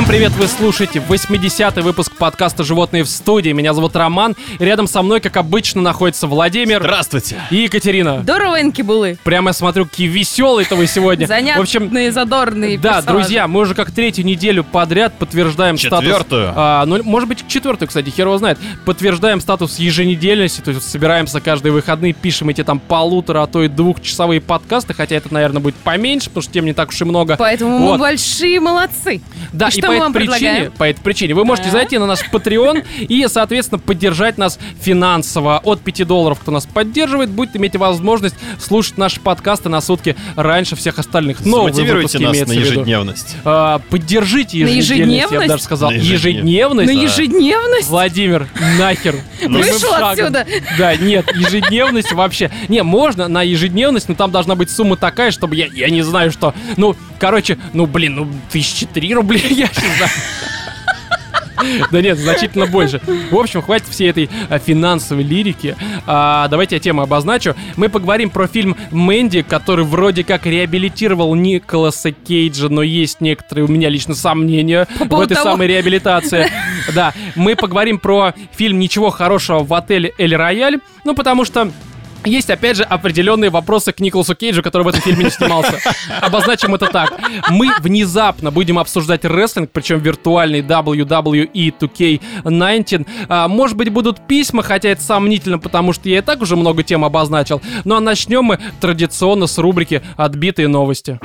Всем привет, вы слушаете 80-й выпуск подкаста «Животные в студии». Меня зовут Роман, и рядом со мной, как обычно, находится Владимир Здравствуйте. и Екатерина. Здоровеньки были. Прямо я смотрю, какие веселые-то вы сегодня. Занятные, В общем, задорные да, персонажи. друзья, мы уже как третью неделю подряд подтверждаем статус... Четвертую. а, ну, может быть, четвертую, кстати, хер его знает. Подтверждаем статус еженедельности, то есть собираемся каждые выходные, пишем эти там полутора, а то и двухчасовые подкасты, хотя это, наверное, будет поменьше, потому что тем не так уж и много. Поэтому Вот. мы большие молодцы. Да, И и, что по этой причине, по этой причине вы можете зайти на наш Patreon и, соответственно, поддержать нас финансово. От 5 долларов, кто нас поддерживает, будет иметь возможность слушать наши подкасты на сутки раньше всех остальных. Новые Замотивируйте выпуски нас на ежедневность. А, поддержите ежедневность, я бы даже сказал. На Ежедневность? На ежедневность? Владимир, нахер. Вышел отсюда. Да, нет, ежедневность вообще. Не, можно на ежедневность, но там должна быть сумма такая, чтобы я, я не знаю что. Ну, короче, ну, блин, ну, тысячи три рубля, я. Да нет, значительно больше. В общем, хватит всей этой а, финансовой лирики. А, давайте я тему обозначу. Мы поговорим про фильм «Мэнди», который вроде как реабилитировал Николаса Кейджа, но есть некоторые у меня лично сомнения в поводу этой того- самой реабилитации. Да, мы поговорим про фильм «Ничего хорошего в отеле Эль Рояль», ну потому что есть, опять же, определенные вопросы к Николасу Кейджу, который в этом фильме не снимался. Обозначим это так. Мы внезапно будем обсуждать рестлинг, причем виртуальный WWE 2K19. А, может быть, будут письма, хотя это сомнительно, потому что я и так уже много тем обозначил. Ну а начнем мы традиционно с рубрики «Отбитые новости».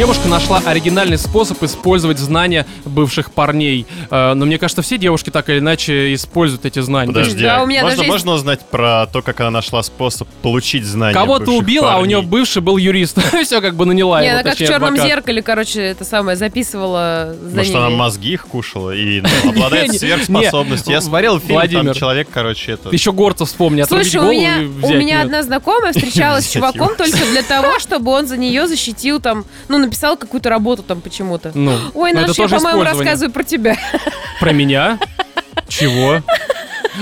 Девушка нашла оригинальный способ использовать знания бывших парней. Э, но мне кажется, все девушки так или иначе используют эти знания. Подожди, Да, а у меня можно, даже есть- можно узнать про то, как она нашла способ получить знания Кого-то убила, а у парней? нее бывший был юрист. Все как бы наняла Не, его, она как в черном адвокат. зеркале, короче, это самое, записывала за Может, ними. она мозги их кушала и ну, обладает сверхспособностью. Я смотрел фильм, Владимир. там человек, короче, это... Ты еще горца вспомни, отрубить Слушай, у меня, у меня нет. одна знакомая встречалась с чуваком только для того, чтобы он за нее защитил там, ну, написал какую-то работу там почему-то. Ну, Ой, Наш, я, по-моему, рассказываю про тебя. Про меня? Чего?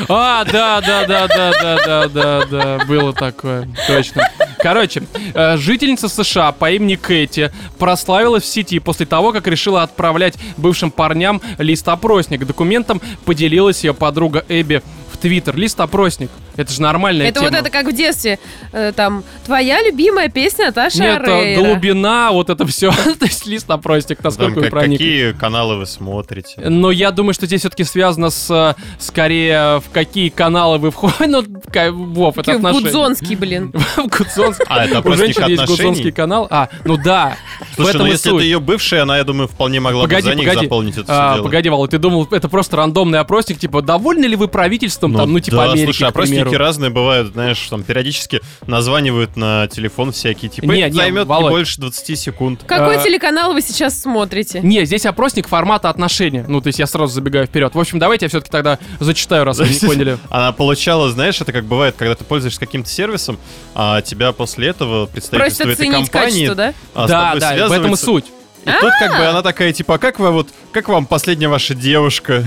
А, да, да, да, да, да, да, да, да, было такое, точно. Короче, э, жительница США по имени Кэти прославилась в сети после того, как решила отправлять бывшим парням лист-опросник. Документом поделилась ее подруга Эбби в Твиттер. Лист-опросник. Это же нормальная Это тема. вот это как в детстве, э, там, твоя любимая песня Наташи Нет, это Орейро. глубина, вот это все. То есть лист-опросник, Там, насколько вы как- проникли. какие каналы вы смотрите? Но я думаю, что здесь все-таки связано с, э, скорее, в какие каналы вы входите. Ну, Вов, это отношения. Гудзонский, блин. В Гудзонский. А, это опросник женщин есть гудзонский канал. А, ну да. в Слушай, этом ну если это ее бывшая, она, я думаю, вполне могла бы за них погоди. заполнить это А, все дело. погоди, Вал, ты думал, это просто рандомный опросник, типа, довольны ли вы правительством, там, ну, типа, да, Америки, слушай, к опросники примеру? разные бывают, знаешь, там периодически названивают на телефон всякие, типа, Не, не, займет не Володь. больше 20 секунд. Какой А. телеканал вы сейчас смотрите? Не, здесь опросник формата отношения. Ну, то есть я сразу забегаю вперед. В общем, давайте я все-таки тогда зачитаю, раз вы не поняли. Она получала, знаешь, это как бывает, когда ты пользуешься каким-то сервисом, а тебя после этого представительство этой компании качество, да? а, Да, да, в этом и суть. И тут как бы она такая, типа, а как вы вот, как вам последняя ваша девушка?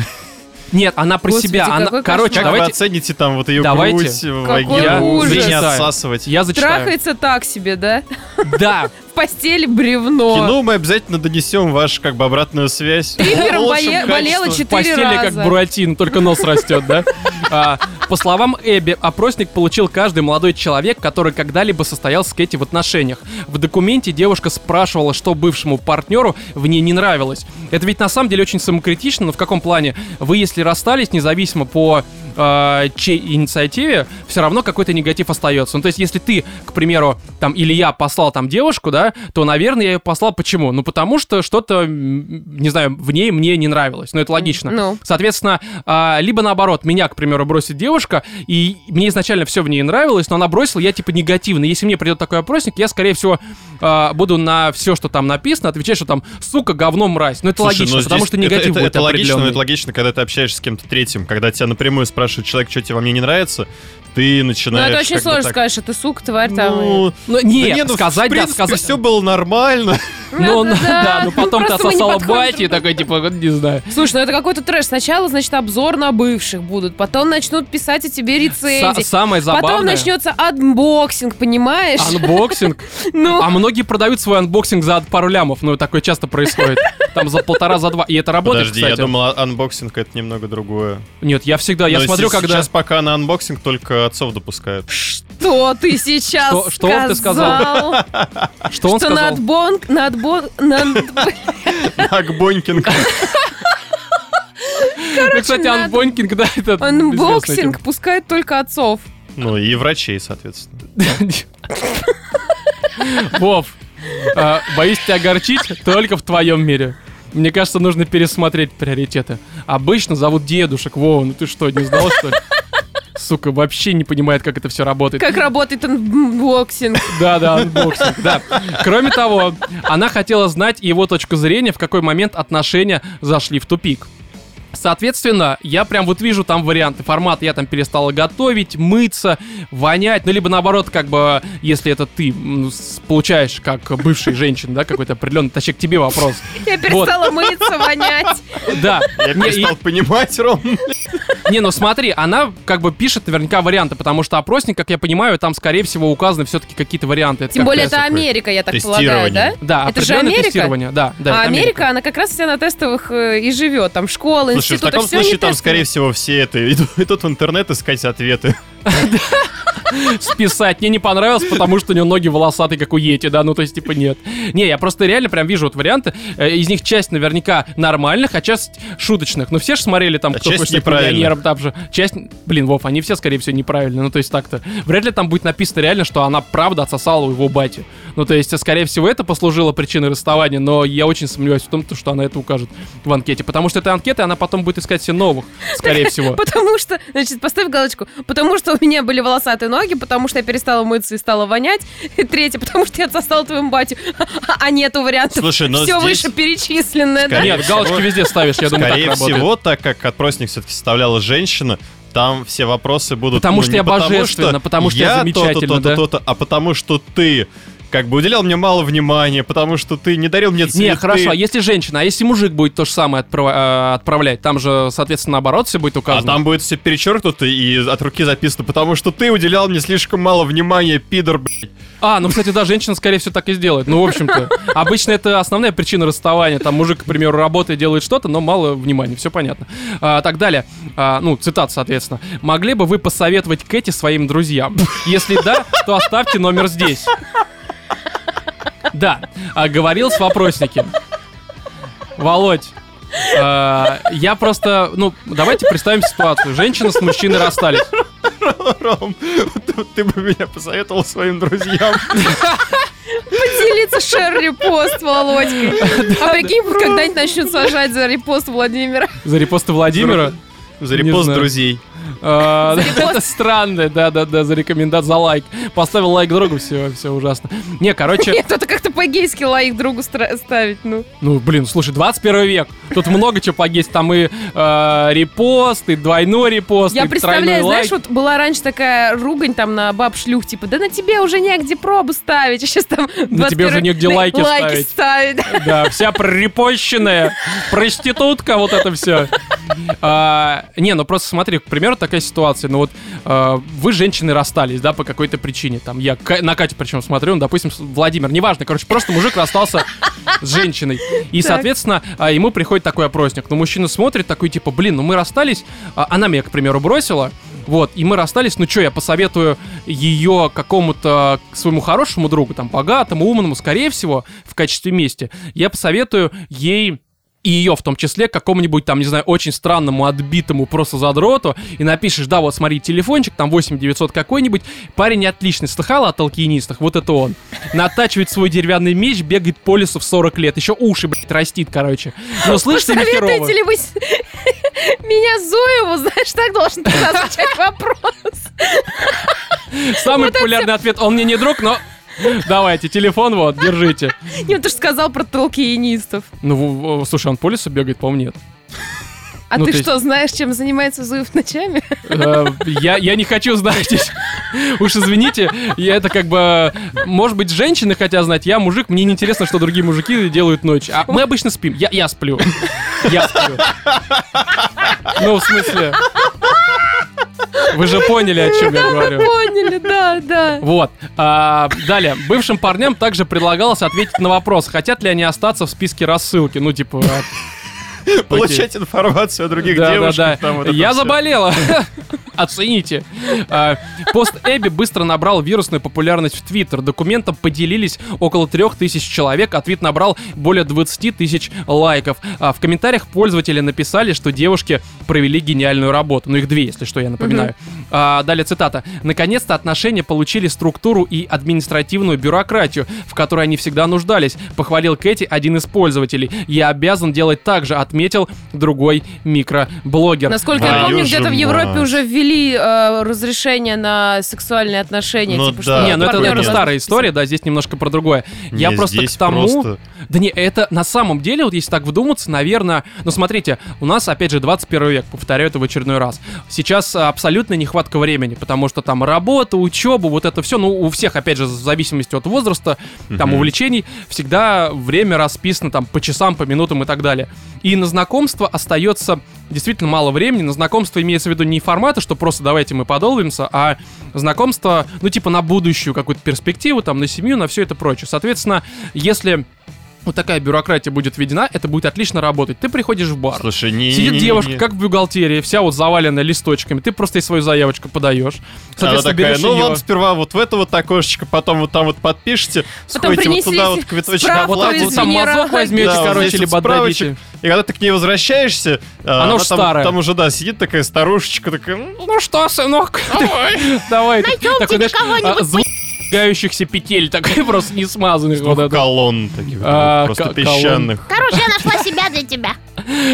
Нет, она про Господи, себя. Она, короче, Как вы давайте... оцените там вот ее Давайте. грудь, вагину, не отсасывать? Я зачитаю. Трахается так себе, да? Да, В постели бревно. Кино мы обязательно донесем вашу как бы обратную связь. В бое- болела качестве. в четыре постели как раза. Буратино, только нос растет, да? А, По словам Эбби, опросник получил каждый молодой человек, который когда-либо состоял с Кэти в отношениях. В документе девушка спрашивала, что бывшему партнеру в ней не нравилось. Это ведь на самом деле очень самокритично, но в каком плане? Вы, если расстались, независимо по э, чьей инициативе, все равно какой-то негатив остается. Ну, то есть, если ты, к примеру, там, или я послал там девушку, да, то, наверное, я ее послал почему? Ну, потому что что-то, не знаю, в ней мне не нравилось. Ну, это логично. Ну. Соответственно, а, либо наоборот, меня, к примеру, бросит девушка, и мне изначально все в ней нравилось, но она бросила, я типа негативный. Если мне придет такой опросник, я, скорее всего, а, буду на все, что там написано, отвечать, что там, сука, говно, мразь. Ну, это Слушай, логично, ну потому что это- негатив это, будет это логично, но это логично, когда ты общаешься с кем-то третьим, когда тебя напрямую спрашивает человек, что тебе во мне не нравится, ты Ну, начинаешь... это очень сложно так, сказать, что ты сука, тварь там. и- Ну, Ну, да нет, не, ну, сказать, в принципе, да, сказать. все было нормально. Ну, Это да, ну потом ты подходим бати и такой, типа, не знаю. Слушай, ну это какой-то трэш. Сначала, значит, обзор на бывших будут, потом начнут писать о тебе рецензии. Са- Самое Потом забавное... начнется анбоксинг, понимаешь? Анбоксинг. Ну, А многие продают свой анбоксинг за пару лямов. Ну, такое часто происходит. Там за полтора, за два. И это работает, Подожди, я кстати. думал, а- анбоксинг это немного другое. Нет, я всегда, я Но смотрю, когда... Сейчас пока на анбоксинг только отцов допускают. что ты сейчас Что- что ты сказал? Что он Что сказал? надбонг, надбон, над- Акбонькинг. Ну, кстати, анбонкинг, да, это анбоксинг пускает только отцов. Ну и врачей, соответственно. Вов, а, боюсь тебя огорчить только в твоем мире. Мне кажется, нужно пересмотреть приоритеты. Обычно зовут дедушек. Вова, ну ты что, не знал, что ли? Сука, вообще не понимает, как это все работает. Как работает анбоксинг. Да, да, анбоксинг, да. Кроме того, она хотела знать его точку зрения, в какой момент отношения зашли в тупик. Соответственно, я прям вот вижу там варианты. Формат я там перестала готовить, мыться, вонять. Ну, либо наоборот, как бы, если это ты получаешь как бывшая женщина, да, какой-то определенный, точнее, к тебе вопрос. Я перестала мыться, вонять. Да. Я перестал понимать, Ром. Не, ну смотри, она как бы пишет наверняка варианты, потому что опросник, как я понимаю, там, скорее всего, указаны все-таки какие-то варианты. Это Тем как более это. Америка, я так полагаю, да? Да, Это же Америка? тестирование, да, да. А это Америка, она как раз вся на тестовых э, и живет. Там школы, Слушай, в таком случае там, скорее всего, все это идут, в интернет искать ответы. списать. Мне не понравилось, потому что у него ноги волосатые, как у Йети, да, ну то есть типа нет. Не, я просто реально прям вижу вот варианты. Э, Из них часть наверняка нормальных, а часть шуточных. Ну все же смотрели там, А кто часть хочет миллионером, там же. Часть, блин, Вов, они все, скорее всего, неправильные. Ну то есть так-то. Вряд ли там будет написано реально, что она правда отсосала у его бати. Ну то есть, скорее всего, это послужило причиной расставания, но я очень сомневаюсь в том, то, что она это укажет в анкете. Потому что эта анкета, она потом будет искать себе новых, скорее всего. Потому что, значит, поставь галочку. Потому что у меня были волосатые ноги, потому что я перестала мыться и стала вонять. И третье, потому что я отсосала твоему батю. А нету вариантов. Слушай, но Все здесь- выше перечисленное, да? Нет, галочки везде ставишь, я думаю, Скорее всего, так как опросник все-таки составляла женщина, там все вопросы будут... Потому ну, что я потому божественно, что потому что я то-то, замечательно, то-то, да. то-то, а потому что ты как бы уделял мне мало внимания, потому что ты не дарил мне цветы. Не, хорошо, а если женщина, а если мужик будет то же самое отправ- э, отправлять, там же, соответственно, наоборот все будет А указано. там будет все перечеркнуто и от руки записано, потому что ты уделял мне слишком мало внимания, пидор, блядь. А, ну, кстати, да, женщина, скорее всего, так и сделает. Ну, в общем-то, обычно это основная причина расставания. Там мужик, к примеру, работает, делает что-то, но мало внимания, все понятно. А, так далее. А, ну, цитат, соответственно. Могли бы вы посоветовать Кэти своим друзьям? Если да, то оставьте номер здесь. Да, а, говорил с вопросники. Володь, а, я просто, ну, давайте представим ситуацию. Женщина с мужчиной расстались. Ром, ты, бы меня посоветовал своим друзьям. Поделиться шер-репост Володькой. А прикинь, когда-нибудь начнут сажать за репост Владимира. За репосты Владимира. За репост друзей. А. Это странно, да-да-да, за рекомендацию, за лайк. Поставил лайк другу, все, все ужасно. Не, короче, Нет, это как-то по-гейски лайк другу ставить, ну. ну, блин, слушай, 21 век. Тут много чего погесть. Там и э, репост, и двойной репост, Я представляю, знаешь, вот была раньше такая ругань там на баб шлюх, типа, да на тебе уже негде пробу ставить, а сейчас там На тебе уже 21 негде лайки ставить. ставить. Да, вся прорепощенная, проститутка, вот это все. не, ну просто смотри, к примеру, такая ситуация. Ну вот а, вы, женщины, расстались, да, по какой-то причине. Там я на Катю причем смотрю, ну, допустим, Владимир, неважно, короче, просто мужик расстался с женщиной. И, соответственно, а, ему приходит такой опросник. Ну, мужчина смотрит, такой, типа, блин, ну мы расстались, а, она меня, к примеру, бросила, вот, и мы расстались, ну что, я посоветую ее какому-то своему хорошему другу, там, богатому, умному, скорее всего, в качестве мести, я посоветую ей и ее в том числе к какому-нибудь там, не знаю, очень странному, отбитому просто задроту, и напишешь, да, вот смотри, телефончик, там 8900 какой-нибудь, парень отличный, слыхала о толкинистах, вот это он. Натачивает свой деревянный меч, бегает по лесу в 40 лет, еще уши, блядь, растит, короче. Но слышите, ли херово? Ли вы меня Зоеву, знаешь, так должен тогда звучать вопрос. Самый популярный ответ, он мне не друг, но... Давайте, телефон вот, держите. Нет, ты же сказал про толкиенистов. Ну, слушай, он по лесу бегает, по-моему, нет. А Ну, ты есть- что, знаешь, чем занимается Зуев ночами? Э, Я, я не хочу знать. Уж извините, я это как бы... Может быть, женщины хотят знать, я мужик, мне не интересно, что другие мужики делают ночью. А мы обычно спим. Я, я сплю. Я сплю. Ну, в смысле... Вы же поняли, о чем я говорю. Поняли, да, да. Вот. А, далее. Бывшим парням также предлагалось ответить на вопрос, хотят ли они остаться в списке рассылки. Ну, типа... от- Получать информацию о других девушках. Я заболела. Оцените. А, Пост Эбби быстро набрал вирусную популярность в Твиттер. Документом поделились около трех тысяч человек, а твит набрал более 20 тысяч лайков. А В комментариях пользователи написали, что девушки провели гениальную работу. Ну, их две, если что, я напоминаю. А, Далее цитата. «Наконец-то отношения получили структуру и административную бюрократию, в которой они всегда нуждались», похвалил Кэти один из пользователей. «Я обязан делать так же», отметил другой микроблогер. Насколько я Твою помню, где-то в Европе уже ввели э, разрешение на сексуальные отношения. Ну типа, да. что Не, ну это, это старая история, да, здесь немножко про другое. Я Не, просто здесь к тому... просто- Да не, это на самом деле, вот если так вдуматься, наверное... Ну смотрите, у нас, опять же, 21 век, повторяю это в очередной раз. Сейчас а, абсолютно нехватка времени, потому что там работа, учеба, вот это все, ну у всех, опять же, в зависимости от возраста, там увлечений, всегда время расписано там по часам, по минутам и так далее. И на знакомство остается действительно мало времени. На знакомство имеется в виду не формата, что просто давайте мы подолбимся, а знакомство, ну, типа на будущую какую-то перспективу, там, на семью, на все это прочее. Соответственно, если вот такая бюрократия будет введена, это будет отлично работать. Ты приходишь в бар, Слушай, не Сидит не- не- девушка, не. как в бухгалтерии, вся вот заваленная листочками. Ты просто ей свою заявочку подаешь. Она Соответственно, такая, ну её- вам сперва вот в это вот окошечко, потом вот там вот подпишите, Потом сходите вот туда вот квиточек Вот оплатите. вот там мазок возьмете, Да, вот короче, вот либо справочек. отдадите. И когда ты к ней возвращаешься, а, Она уж там, старая. там уже, да, сидит такая старушечка, такая, «М, Ну что, сынок? Давай. Такой, знаешь, а, звук гающихся петель, такой просто не смазанных. вот колонн таких, А, просто песчаных. Короче, я нашла себя для тебя.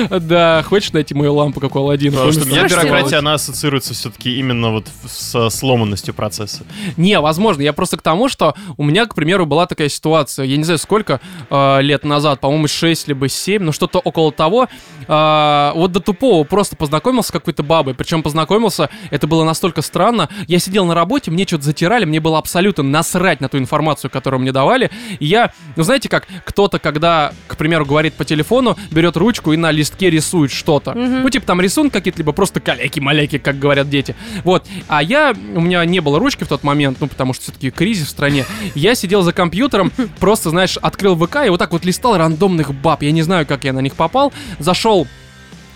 Да, хочешь найти мою лампу, как у Аладдина? Потому что у меня бюрократия, она ассоциируется все-таки именно вот с сломанностью процесса. Не, возможно. Я просто к тому, что у меня, к примеру, была такая ситуация, я не знаю, сколько э, лет назад, по-моему, 6 либо 7, но что-то около того. Э, вот до тупого просто познакомился с какой-то бабой. Причем познакомился, это было настолько странно. Я сидел на работе, мне что-то затирали, мне было абсолютно насрать на ту информацию, которую мне давали. И я, ну знаете как, кто-то, когда, к примеру, говорит по телефону, берет ручку и на листке рисует что-то. Ну, типа там рисунок какие-то, либо просто каляки-маляки, как говорят дети. Вот. А я, у меня не было ручки в тот момент, ну, потому что все-таки кризис в стране. Я сидел за компьютером, просто, знаешь, открыл ВК и вот так вот листал рандомных баб. Я не знаю, как я на них попал. Зашел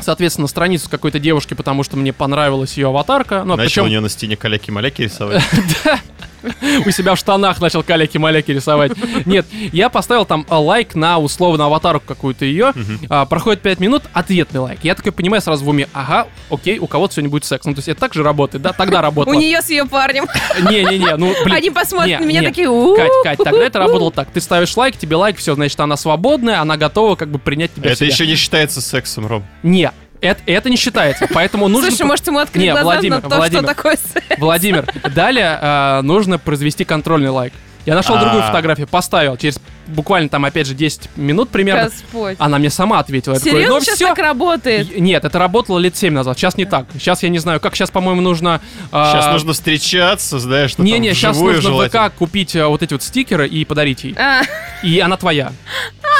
Соответственно, страницу какой-то девушки, потому что мне понравилась ее аватарка. Ну, а Начал причем у нее на стене каляки-маляки рисовать. у себя в штанах начал каляки-маляки рисовать. Нет, я поставил там а, лайк на условно аватарку какую-то ее. А, проходит 5 минут, ответный лайк. Я такой понимаю сразу в уме, ага, окей, у кого-то сегодня будет секс. Ну, то есть это так же работает, да? Тогда У работало. нее с ее парнем. Не-не-не, ну, блин. Они посмотрят не, на меня не. такие. Кать, Кать, тогда это работало так. Ты ставишь лайк, тебе лайк, все, значит, она свободная, она готова как бы принять тебя Это себя. еще не считается сексом, Ром. Не, это, это не считается, поэтому нужно... Слушай, может, ему открыть Не, глаза Владимир, на то, Владимир. что такое секс? Владимир, далее э, нужно произвести контрольный лайк. Я нашел другую А. фотографию, поставил. Через буквально там, опять же, 10 минут примерно. Господь. Она мне сама ответила. Я такой, Серьезно ну сейчас все. так работает? Нет, это работало лет 7 назад. Сейчас не так. Сейчас я не знаю, как сейчас, по-моему, нужно. а, Сейчас нужно встречаться, знаешь, что Не-не, сейчас нужно в желательно. ВК купить а, вот эти вот стикеры и подарить ей. А, И она твоя.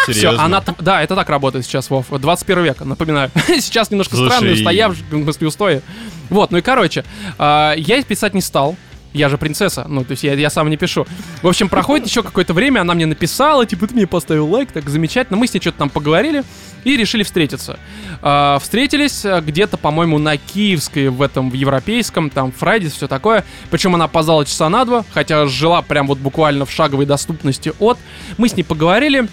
Все, Серьезно? она... т- Да, это так работает сейчас, Вов. 21 век, напоминаю. сейчас немножко Слушай, странно, и- устояв, в смысле, устоя. Вот, ну и короче, а, я писать не стал. Я же принцесса, ну, то есть я, я сам не пишу. В общем, проходит еще какое-то время, она мне написала, типа, ты мне поставил лайк, так замечательно. Мы с ней что-то там поговорили и решили встретиться. А, встретились а, где-то, по-моему, на Киевской, в этом, в Европейском, там, Фрайдис, все такое. Причем она опоздала часа на два, хотя жила прям вот буквально в шаговой доступности от. Мы с ней поговорили,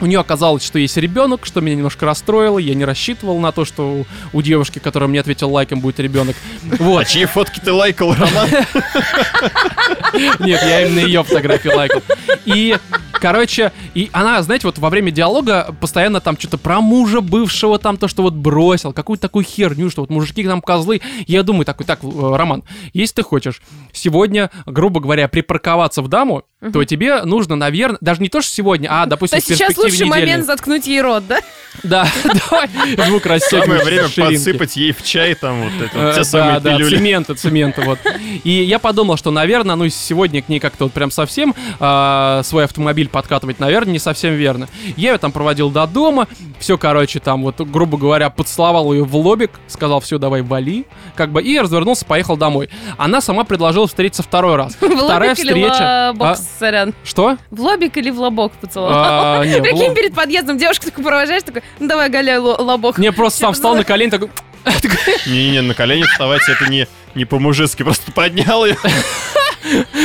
у нее оказалось, что есть ребенок, что меня немножко расстроило. Я не рассчитывал на то, что у, у девушки, которая мне ответила лайком, будет ребенок. А Вот. чьи фотки ты лайкал, Роман? Нет, я именно ее фотографии лайкал. И, короче, и она, знаете, вот во время диалога постоянно там что-то про мужа бывшего, там то, что вот бросил, какую-то такую херню, что вот мужики там козлы. Я думаю такой, так, э, Роман, если ты хочешь сегодня, грубо говоря, припарковаться в даму, то тебе нужно, наверное, даже не то, что сегодня, а, допустим, есть в сейчас перспективе лучший недели. момент заткнуть ей рот, да? Да, давай звук Самое расстегиваешь время ширинки. подсыпать ей в чай там вот это, Э, вот те Да, самые да, пилюли. цемента, цемента, вот. И я подумал, что, наверное, ну, сегодня к ней как-то вот прям совсем а, свой автомобиль подкатывать, наверное, не совсем верно. Я ее там проводил до дома, все, короче, там вот, грубо говоря, поцеловал ее в лобик, сказал, все, давай, вали, как бы, и развернулся, поехал домой. Она сама предложила встретиться второй раз. В Вторая лобик или встреча... в лобок, А, сорян? Что? В лобик или в лобок поцеловал? А, не, в Прикинь, перед подъездом девушка такой провожаешь, такой, ну давай, голяй ло- лобок. Не, просто сам встал на колени, такой... Не-не, на колени вставать это не, не по-мужски, просто поднял ее.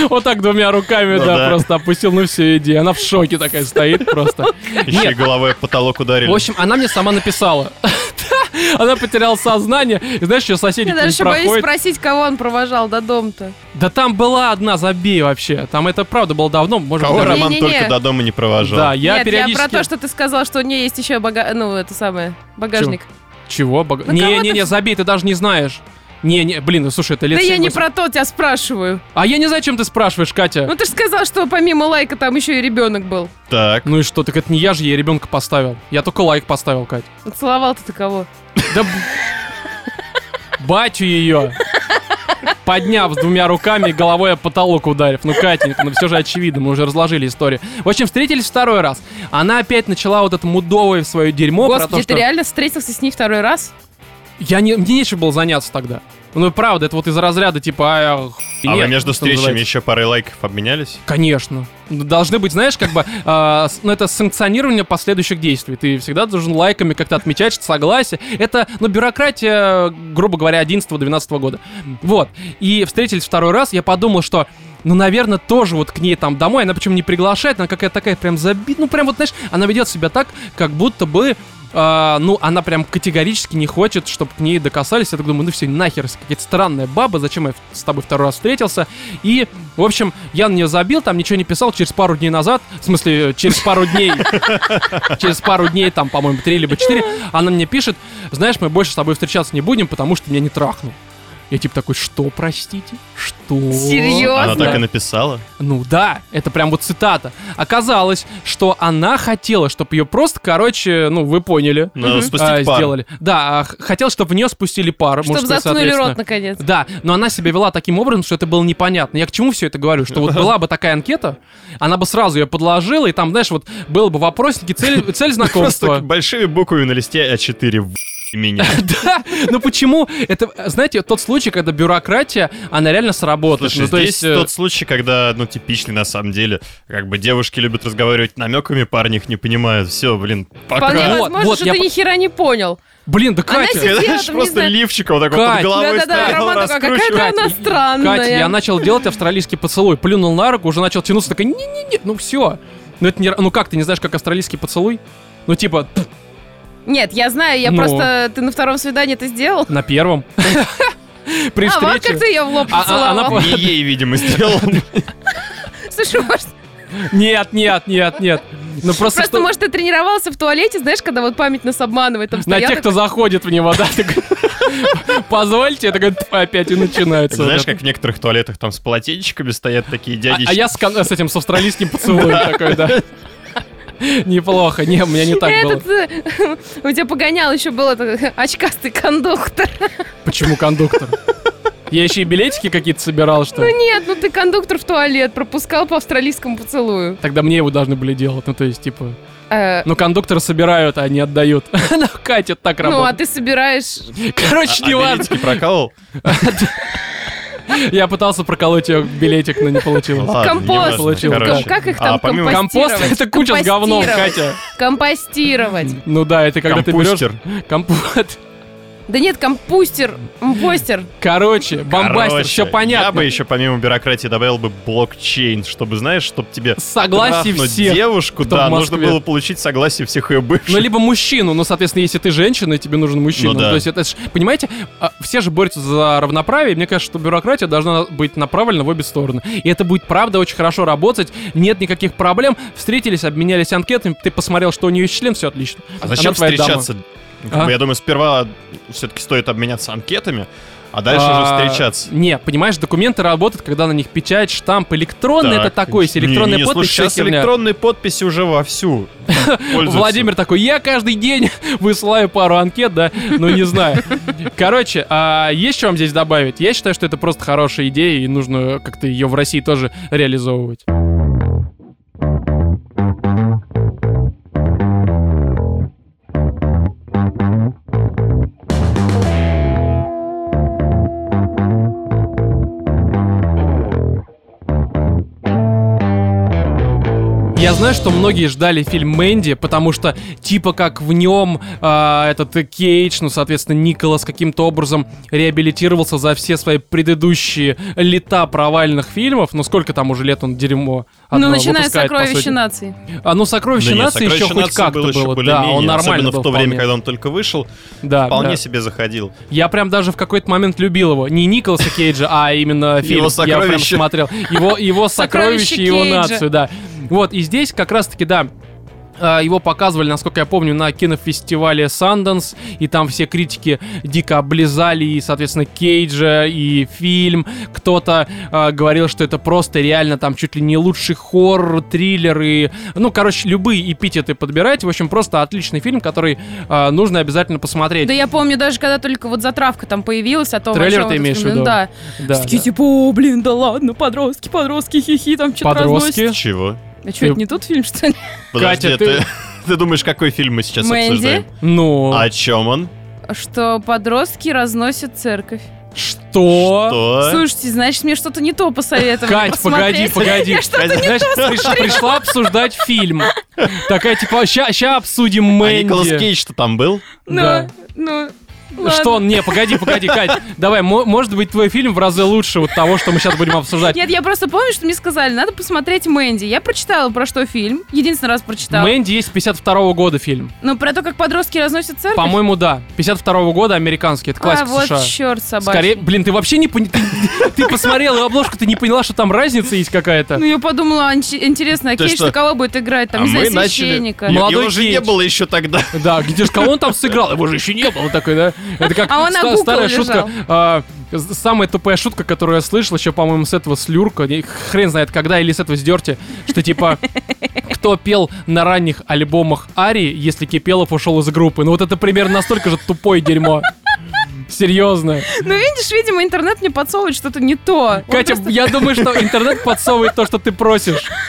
Вот так двумя руками, Ну да, да. просто опустил, ну все, иди. Она в шоке такая стоит просто. Еще и Нет. головой об потолок ударили. В общем, она мне сама написала. Она потеряла сознание. И знаешь, что соседи Я даже боюсь спросить, кого он провожал до дома-то. Да там была одна, забей вообще. Там это правда было давно, может Кого Роман Не-не-не. только до дома не провожал. Да, я Нет, периодически... я про то, что ты сказал, что у нее есть еще бага... ну, это самое, багажник. Чего? Бога- Ну, кого Не-не-не, ты- забей, ты даже не знаешь. Не-не, блин, ну слушай, это лет Да я не 7-8. про то тебя спрашиваю. А я не знаю, чем ты спрашиваешь, Катя. Ну ты же сказал, что помимо лайка там еще и ребенок был. Так. Ну и что, так это не я же ей ребенка поставил. Я только лайк поставил, Кать. Целовал ты кого? Да батю ее. Подняв с двумя руками головой об потолок ударив. Ну, Катенька, ну все же очевидно, мы уже разложили историю. В общем, встретились второй раз. Она опять начала вот это мудовое свое дерьмо про Господи, то, ты что... реально встретился с ней второй раз? Я не, мне нечего было заняться тогда. Ну, правда, это вот из разряда типа... А, А нет, вы между встречами называется. еще парой лайков обменялись? Конечно. Должны быть, знаешь, как бы, с- ну, это санкционирование последующих действий. Ты всегда должен лайками как-то отмечать, что согласие. Это, ну, бюрократия, грубо говоря, 11-12 года. Вот. И встретились второй раз, я подумал, что ну, наверное, тоже вот к ней там домой, она почему не приглашает, она какая-то такая прям забит, ну, прям вот, знаешь, она ведет себя так, как будто бы, а, ну, она прям категорически не хочет, чтобы к ней докасались. Я так думаю, ну все, нахер, какая-то странная баба, зачем я с тобой второй раз встретился. И, в общем, я на нее забил, там ничего не писал, через пару дней назад, в смысле, через пару дней, через пару дней, там, по-моему, три либо четыре, она мне пишет, знаешь, мы больше с тобой встречаться не будем, потому что меня не трахнул. Я типа такой, что, простите? Что? Серьезно? Она так и написала. Ну да, это прям вот цитата. Оказалось, что она хотела, чтобы ее просто, короче, ну вы поняли, Надо а, спустить пар. сделали. Да, а, х- хотел, чтобы в нее спустили пар. Чтобы мужской, заткнули рот, наконец. Да, но она себя вела таким образом, что это было непонятно. Я к чему все это говорю? Что вот была бы такая анкета, она бы сразу ее подложила, и там, знаешь, вот было бы вопросники, цель, цель Просто знакомства. большими буквами на листе А4 в меня. Да, ну почему? Это, знаете, тот случай, когда бюрократия, она реально сработает. Слушай, ну, то здесь есть, э, тот случай, когда, ну, типичный на самом деле, как бы девушки любят разговаривать намеками, парни их не понимают. Все, блин, пока. Вполне Вот, возможно, вот, что я ты ни хера не понял. блин, да Она Катя, сидела Знаешь, там, просто лифчика вот так вот Кать. под головой Да-да-да, стоял, Роман такой, какая-то раскручивал. она странная. Катя, я начал делать австралийский поцелуй, плюнул на руку, уже начал тянуться, такой, не-не-не, ну все. Ну это не, ну как, ты не знаешь, как австралийский поцелуй? Ну типа, Нет, я знаю, я Ну. просто... Ты на втором свидании это сделал? на первом. При А, вот как встрече. ты ее в лоб А- а- она поцеловал. Не ей, видимо, сделал. Слушай, может, Нет, нет, нет, нет. Ну просто, просто, что- может, ты тренировался в туалете, знаешь, когда вот память нас обманывает, там на тех, кто заходит в него, да, так, позвольте, это такой, опять и начинается. Знаешь, как в некоторых туалетах там с полотенчиками стоят такие А, дядечки. а я с этим, с австралийским поцелуем такой, да. Неплохо, не, у меня не так было. Этот, э, у тебя погонял еще был этот очкастый кондуктор. Почему кондуктор? Я еще и билетики какие-то собирал, что Ну ли? нет, ну ты кондуктор в туалет пропускал по австралийскому поцелую. Тогда мне его должны были делать, ну то есть, типа... Э, Ну, кондукторы собирают, а не отдают. Ну, Катя, так ну, а работает. ты собираешь... Короче, А не важно. прокалывал? Я пытался проколоть ее билетик, но не получилось. Компост. Получилось. Как их А там компостировать? Компост — это куча с говном. Катя. Компостировать. Ну да, это когда ты берешь... Компустер. Компот. Да нет, компустер, компостер. Короче, бомбастер, Короче, все Я бы понятно. еще помимо бюрократии добавил бы блокчейн, чтобы, знаешь, чтобы тебе Согласие всех. девушку, кто да, в нужно было получить согласие всех ее бывших. Ну, либо мужчину, ну, соответственно, если ты женщина, и тебе нужен мужчина. Ну да. То есть это ж- понимаете, а, все же борются за равноправие, и мне кажется, что бюрократия должна быть направлена в обе стороны. И это будет, правда, очень хорошо работать, нет никаких проблем. Встретились, обменялись анкетами, ты посмотрел, что у нее есть член, все отлично. А зачем Она твоя дама. Ну, А? Я думаю, сперва все-таки стоит обменяться анкетами, А дальше А, уже встречаться. Не, понимаешь, документы работают, когда на них печать, штамп электронный, это Так, такой, с не, электронной не, подписью слушай, сейчас электронные подписи уже вовсю. Владимир такой, я каждый день высылаю пару анкет, да, ну не знаю. Короче, а есть что вам здесь добавить? Я считаю, что это просто хорошая идея, и нужно как-то ее в России тоже реализовывать. Я знаю, что многие ждали фильм Мэнди, потому что типа как в нем а, этот Кейдж, ну, соответственно, Николас каким-то образом реабилитировался за все свои предыдущие лета провальных фильмов. Ну, сколько там уже лет он дерьмо одно Ну, начиная с «Сокровища нации». А, ну, «Сокровище Да нет, нации» еще «Сокровище хоть нации» как-то было было. Да, он нормально Особенно был в то время, когда он только вышел, Да, вполне да. себе заходил. Я прям даже в какой-то момент любил его. Не Николаса Кейджа, а именно фильм. Его Я прям «Сокровище». смотрел. Его, его «Сокровище сокровище, и его Кейджа». нацию, да. Вот, и здесь как раз-таки, да, а, его показывали, насколько я помню, на кинофестивале Sundance, и там все критики дико облизали, и, соответственно, Кейджа, и фильм. Кто-то а, говорил, что это просто реально там чуть ли не лучший хоррор, триллер, и, ну, короче, любые эпитеты подбирайте. В общем, просто отличный фильм, который а, нужно обязательно посмотреть. Да я помню, даже когда только вот затравка там появилась, о том, Трейлер ты имеешь в виду? Да. Да, Такие да. типа, о, блин, да ладно, подростки, подростки, хихи, там что-то Подростки? разносят. Чего? А что, это не тот фильм, что ли? Подожди, Катя, ты... ты- Ты думаешь, какой фильм мы сейчас Мэнди? обсуждаем? Ну, О чем он? Что подростки разносят церковь. что? Что? Слушайте, значит, мне что-то не то посоветовали Кать, погоди, посмотреть. погоди. Я что-то не Знаешь, то приш- пришла обсуждать фильм. Такая, типа, ща, ща обсудим А Мэнди. Николас Кейдж-то там был? Да. Ну, Что? ладно. Не, погоди, погоди, Кать. Давай, мо- может быть, твой фильм в разы лучше вот того, что мы сейчас будем обсуждать. Нет, я просто помню, что мне сказали, надо посмотреть Мэнди. Я прочитала, про что фильм. Единственный раз прочитала. Мэнди есть 52 года фильм. Ну, про то, как подростки разносят церковь. По-моему, да. 52 года американский. Это классика а, вот США. черт собачий. Скорее, блин, ты вообще не понял. Ты, посмотрела обложку, ты не поняла, что там разница есть какая-то. Ну, я подумала, а, интересно, а Кейдж что? кого будет играть? Там, а не мы знаю, начали... священника. Его- Молодой Его же не было еще тогда. Да, где же кого он там сыграл? Его же еще не было такой, да? Это как А он ста- старая лежал. шутка. а, самая тупая шутка, которую я слышал еще, по-моему, с этого слюрка, хрен знает когда, или с этого сдерти, что типа кто пел на ранних альбомах Ари, если Кипелов ушел из группы. Ну вот это примерно настолько же тупое дерьмо. Серьезно. Ну, видишь, видимо, интернет мне подсовывает что-то не то. Он Катя, просто- я думаю, что интернет подсовывает то, что ты просишь.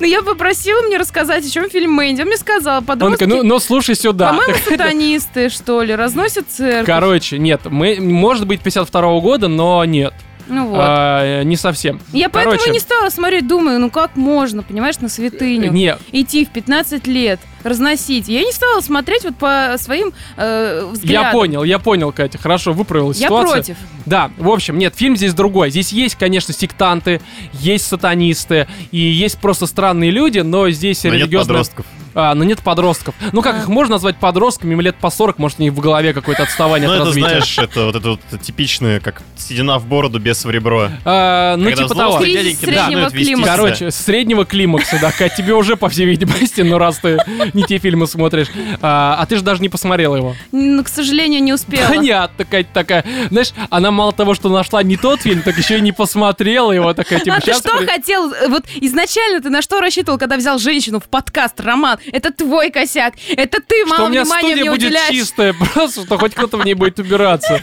Ну, я попросила мне рассказать, о чем фильм Мэнди. Он мне сказал, Он подростки, такой, ну, ну слушай сюда. по-моему, сатанисты, что ли, разносят церковь. Короче, нет, мы, может быть 52 года, но нет. Ну вот. А, не совсем. я поэтому короче. не стала смотреть, думаю, ну как можно, понимаешь, на святыню. Не, Идти в 15 лет, разносить. Я не стала смотреть вот по своим э, взглядам. я понял, я понял, Катя. Хорошо, выправила Я ситуацию. против. Да, в общем, нет, фильм здесь другой. Здесь есть, конечно, сектанты, есть сатанисты и есть просто странные люди, но здесь Но нет подростков. А, но нет подростков. Ну как А. их можно назвать подростками? Им лет по 40, может, у них в голове какое-то отставание Ну, от это, развития. знаешь, это вот это вот типичное, как седина в бороду без в ребро. А, ну, Когда типа того. Кризис среднего вести климакса. Короче, среднего климакса, да, Кать, тебе уже, по всей видимости, ну раз ты не те фильмы смотришь. А, а ты же даже не посмотрела его. Ну, к сожалению, не успела. Понятно, Кать такая. Знаешь, она мало того, что нашла не тот фильм, так еще и не посмотрела его. Такая, типа, а ты «Щас что при- хотел? Вот изначально ты на что рассчитывал, когда взял женщину в подкаст, Роман? Это твой косяк. Это ты что мало у меня внимания студия мне будет уделяешь. чистая, просто что хоть кто-то в ней будет убираться.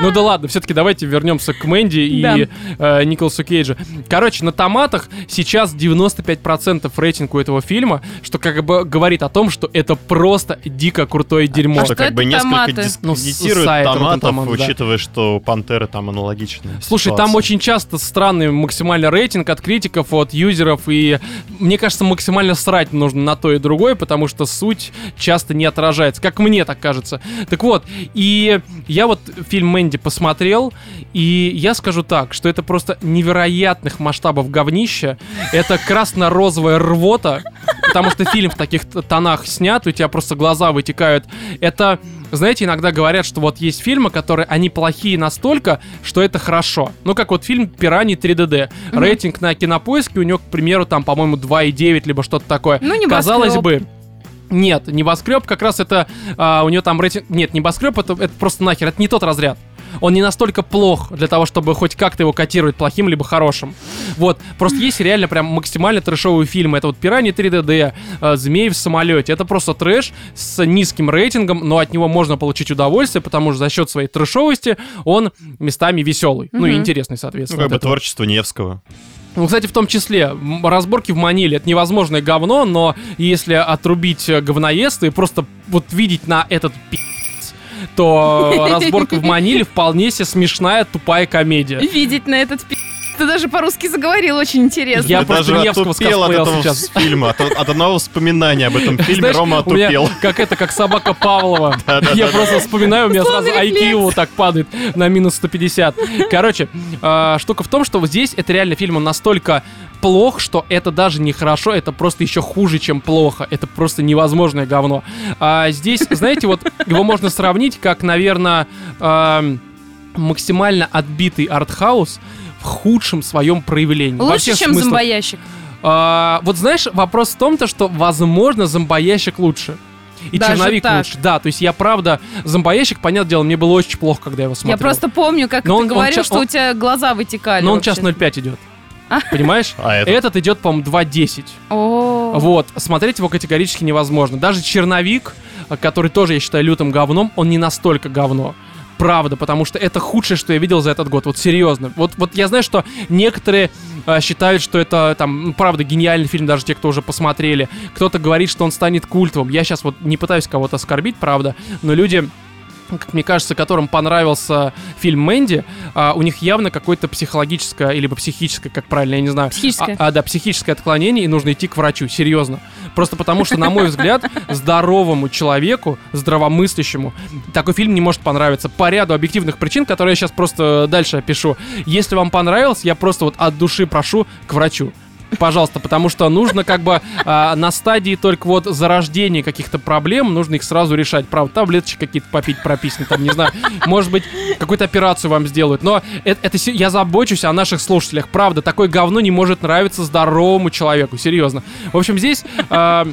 Ну да ладно, все-таки давайте вернемся к Мэнди и Да. э, Николасу Кейджу. Короче, на томатах сейчас 95% рейтинг у этого фильма, что как бы говорит о том, что это просто дико крутое дерьмо. А Что что как бы несколько? Ну, дискредитирует Rotten томатов, да. учитывая, что у Пантеры там аналогичная Слушай, ситуация. там очень часто странный максимальный рейтинг от критиков, от юзеров, и мне кажется, максимально срать нужно на то и другое, потому что суть часто не отражается, как мне так кажется. Так вот, и я вот фильм Мэнди посмотрел, и я скажу так, что это просто невероятных масштабов говнища, это красно-розовая рвота, потому что фильм в таких тонах снят, у тебя просто глаза вытекают. Это, знаете, иногда говорят, что вот есть фильмы, которые, они плохие настолько, что это хорошо. Ну, как вот фильм «Пираньи 3DD». Рейтинг на кинопоиске у него, к примеру, там, по-моему, 2,9, либо что-то такое. Ну, небоскреб. Казалось бы, нет, небоскреб как раз это а, у нее там рейтинг. Нет, небоскреб это, это просто нахер, это не тот разряд. Он не настолько плох для того, чтобы хоть как-то его котировать плохим либо хорошим. Вот, просто есть реально прям максимально трэшовые фильмы. Это вот «Пираньи 3DD», э, «Змеи в самолете». Это просто трэш с низким рейтингом, но от него можно получить удовольствие, потому что за счет своей трэшовости он местами веселый. Ну и интересный, Ну, соответственно. как бы творчество Невского. Ну, кстати, в том числе, разборки в Маниле это невозможное говно, но если отрубить э, говноеста и просто вот видеть на этот пи***ц, то разборка в Маниле вполне себе смешная, тупая комедия. Видеть на этот. Ты даже по-русски заговорил, очень интересно. Я Ты просто даже Невского отупел от этого сейчас. фильма, от, от одного воспоминания об этом фильме Знаешь, Рома у меня отупел. как это, как собака Павлова. Я просто вспоминаю, у меня сразу IQ вот так падает на минус 150. Короче, а, штука в том, что вот здесь это реально фильм, он настолько плох, что это даже не хорошо, это просто еще хуже, чем плохо. Это просто невозможное говно. А здесь, знаете, вот его можно сравнить как, наверное, максимально отбитый артхаус худшем своем проявлении. Лучше, чем смыслах. зомбоящик. А, вот знаешь, вопрос в том-то, что, возможно, зомбоящик лучше. И Даже черновик так? лучше. Да, то есть я правда... Зомбоящик, понятное дело, мне было очень плохо, когда я его смотрел. Я просто помню, как Но ты он- он говорил, ча- что он- у тебя глаза вытекали. Но он вообще. час 0,5 идет. А. Понимаешь? А это? Этот идет, по-моему, 2.10. О, Вот, смотреть его категорически невозможно. Даже черновик, который тоже я считаю лютым говном, он не настолько говно. Правда, потому что это худшее, что я видел за этот год. Вот серьезно. Вот, вот я знаю, что некоторые э, считают, что это там, ну, правда, гениальный фильм, даже те, кто уже посмотрели. Кто-то говорит, что он станет культовым. Я сейчас вот не пытаюсь кого-то оскорбить, правда, но люди как мне кажется, которым понравился фильм Мэнди, а, у них явно какое-то психологическое или психическое, как правильно, я не знаю. Психическое. А, а, да, психическое отклонение, и нужно идти к врачу, серьезно. Просто потому что, на мой взгляд, здоровому человеку, здравомыслящему, такой фильм не может понравиться по ряду объективных причин, которые я сейчас просто дальше опишу. Если вам понравился, я просто вот от души прошу к врачу. Пожалуйста, потому что нужно как бы а, на стадии только вот зарождения каких-то проблем, нужно их сразу решать. Правда, таблеточки какие-то попить прописаны, там, не знаю, может быть, какую-то операцию вам сделают. Но это, это се- я забочусь о наших слушателях. Правда, такое говно не может нравиться здоровому человеку, серьезно. В общем, здесь... а,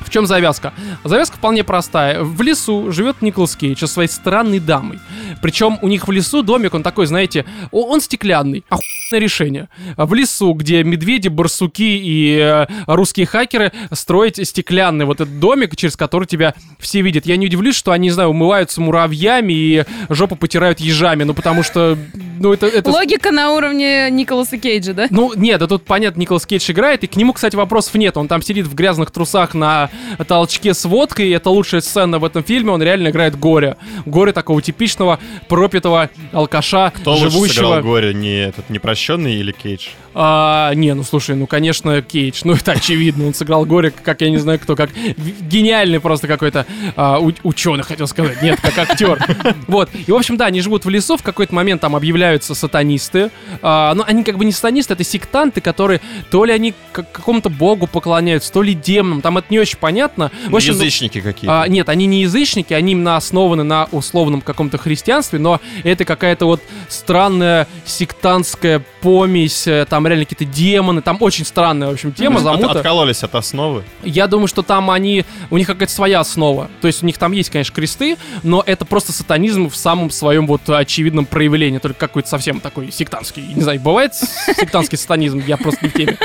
в чем завязка? Завязка вполне простая. В лесу живет Николас Кейдж со своей странной дамой. Причем у них в лесу домик, он такой, знаете, он стеклянный. Охуенное решение. В лесу, где медведи, барсуки и э, русские хакеры строить стеклянный вот этот домик, через который тебя все видят. Я не удивлюсь, что они, не знаю, умываются муравьями и жопу потирают ежами, ну потому что, ну это... это... Логика на уровне Николаса Кейджа, да? Ну, нет, да тут, понятно, Николас Кейдж играет, и к нему, кстати, вопросов нет. Он там сидит в грязных трусах на толчке с водкой, и это лучшая сцена в этом фильме, он реально играет горе. Горе такого типичного пропитого алкаша, Кто лучше живущего... сыграл горе, не этот непрощенный или Кейдж? А, не, ну слушай, ну конечно Кейдж, ну это очевидно, он сыграл горе, как я не знаю кто, как гениальный просто какой-то а, ученый, хотел сказать, нет, как актер. Вот, и в общем, да, они живут в лесу, в какой-то момент там объявляются сатанисты, А, но они как бы не сатанисты, это сектанты, которые то ли они к какому-то богу поклоняются, то ли демонам, там это не очень понятно. В общем, ну, Язычники какие-то. а, нет, они не язычники, они именно основаны на условном каком-то христианстве, но это какая-то вот странная сектантская помесь, э, там реально какие-то демоны, там очень странная, в общем, тема, От- замута. Откололись от основы. Я думаю, что там они, у них какая-то своя основа, то есть у них там есть, конечно, кресты, но это просто сатанизм в самом своем вот очевидном проявлении, только какой-то совсем такой сектантский, не знаю, бывает сектантский сатанизм, я просто не в теме.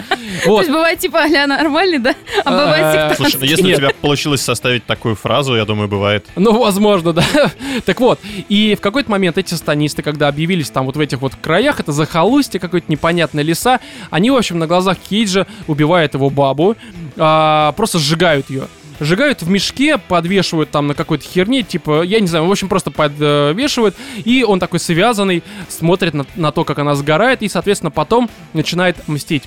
То Вот. есть бывает типа а нормальный, да? А бывает Э, сектантский. Слушай, ну если у тебя получилось составить такую фразу, я думаю, бывает. Ну, возможно, да. так вот, и в какой-то момент эти станисты, когда объявились там вот в этих вот краях, это захолустье, какое-то непонятное леса, они, в общем, на глазах Кейджа убивают его бабу, а, просто сжигают ее. Сжигают в мешке, подвешивают там на какой-то херне, типа, я не знаю, в общем, просто подвешивают, и он такой связанный, смотрит на, на то, как она сгорает, и, соответственно, потом начинает мстить.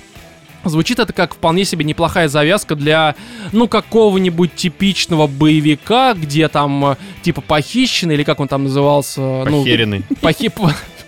Звучит это как вполне себе неплохая завязка для, ну, какого-нибудь типичного боевика, где там, э, типа, похищенный, или как он там назывался? ну, Похеренный. похи-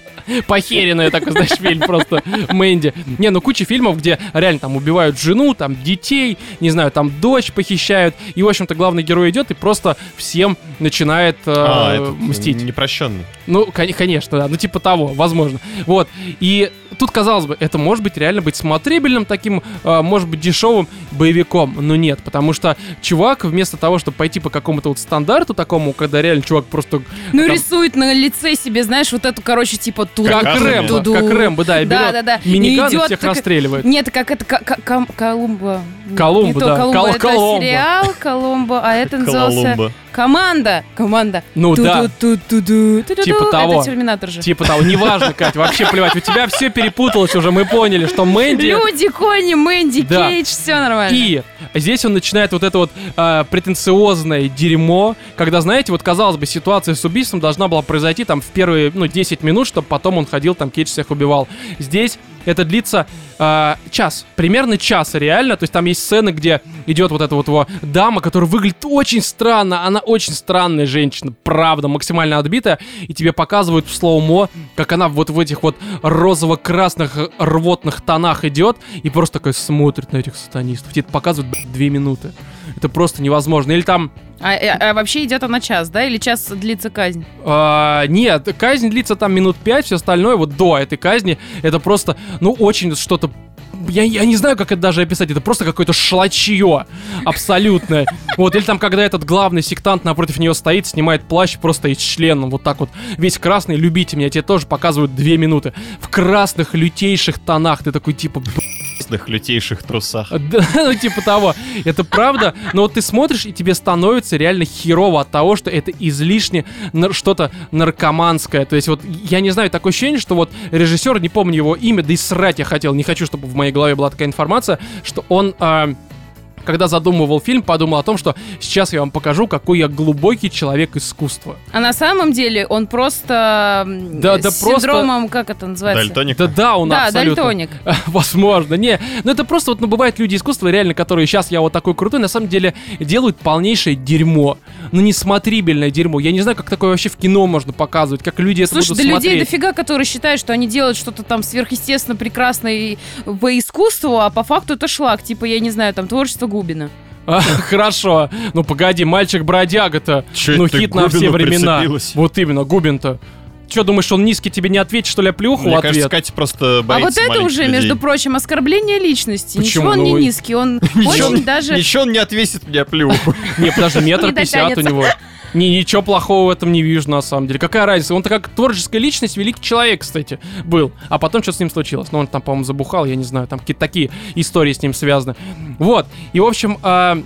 Похеренная такой, знаешь, фильм просто Мэнди. Не, ну куча фильмов, где реально там убивают жену, там детей, не знаю, там дочь похищают. И, в общем-то, главный герой идет и просто всем начинает э, А, это мстить. непрощенный. Ну, кон- конечно, да, ну типа того, возможно. Вот. И тут, казалось бы, это может быть реально быть смотрибельным таким, э, может быть, дешевым боевиком, но нет, потому что чувак вместо того, чтобы пойти по какому-то вот стандарту такому, когда реально чувак просто Ну, там- рисует на лице себе, знаешь, вот эту, короче, типа ту как. Рэмбо, как Рэмбо, да, и Да, берет да, да. миниган И и идет всех так- расстреливает. Нет, как это Колумба. Колумба, Не то да. Колумба, Кол- это сериал Колумба, а это назывался. Команда. Команда. Ну да. Типа того. Это Терминатор же. Типа того, неважно, Кать, вообще плевать, у тебя все перепуталось уже, мы поняли, что Мэнди... Люди, кони, Мэнди, Да. Кейдж, все нормально. И здесь он начинает вот это вот э, претенциозное дерьмо, когда, знаете, вот казалось бы, ситуация с убийством должна была произойти там в первые, ну, 10 минут, чтобы потом он ходил, там, Кейдж всех убивал. Здесь это длится э, час, примерно час реально, то есть там есть сцены, где идет вот эта вот его дама, которая выглядит очень странно, она очень странная женщина, правда, максимально отбитая, и тебе показывают в slow-mo, как она вот в этих вот розово-красных рвотных тонах идет и просто такая смотрит на этих сатанистов. Тебе это показывают блядь, две минуты. Это просто невозможно. Или там А, а- а вообще идет она час, да? Или час длится казнь? А, нет, казнь длится там минут 5, все остальное вот до этой казни, это просто, ну, очень что-то я, я не знаю, как это даже описать, это просто какое-то шлачье абсолютное. Вот, или там, когда этот главный сектант напротив нее стоит, снимает плащ просто из члена, вот так вот, весь красный, любите меня, тебе тоже показывают две минуты. В красных, лютейших тонах, ты такой, типа, «Б***ь, В красных лютейших трусах. да, ну типа того. Это правда, но вот ты смотришь, и тебе становится реально херово от того, что это излишне что-то наркоманское. То есть вот, я не знаю, такое ощущение, что вот режиссер, не помню его имя, да и срать я хотел, не хочу, чтобы в моей голове была такая информация, что он... а, когда задумывал фильм, подумал о том, что сейчас я вам покажу, какой я глубокий человек искусства. А на самом деле он просто Да, да с просто- синдромом, как это называется? Дальтоник. Да, да, он Да, абсолютно. дальтоник. Возможно, не. Но это просто вот, ну, бывают люди искусства, реально, которые сейчас я вот такой крутой, на самом деле делают полнейшее дерьмо. Ну, несмотрибельное дерьмо. Я не знаю, как такое вообще в кино можно показывать, как люди это Слушай, будут да людей смотреть. дофига, которые считают, что они делают что-то там сверхъестественно прекрасное по искусству, а по факту это шлак, типа, я не знаю, там, творчество Губина. А, хорошо. Ну, погоди, мальчик-бродяга-то. Ну, хит на все времена. Вот именно, Губин-то. Че, думаешь, он низкий тебе не ответит, что ли, плюху в Мне ответ? кажется, Катя просто а боится вот это уже, людей. между прочим, оскорбление личности. Почему? Ничего он не Ну, низкий, он очень даже... ничего он не отвесит мне плюху. Не, подожди, метр Не пятьдесят у него. Ни, ничего плохого в этом не вижу, на самом деле. Какая разница? Он-то как творческая личность, великий человек, кстати, был. А потом что с ним случилось? Ну, он там, по-моему, забухал, я не знаю, там какие-то такие истории с ним связаны. Вот. И, в общем, а,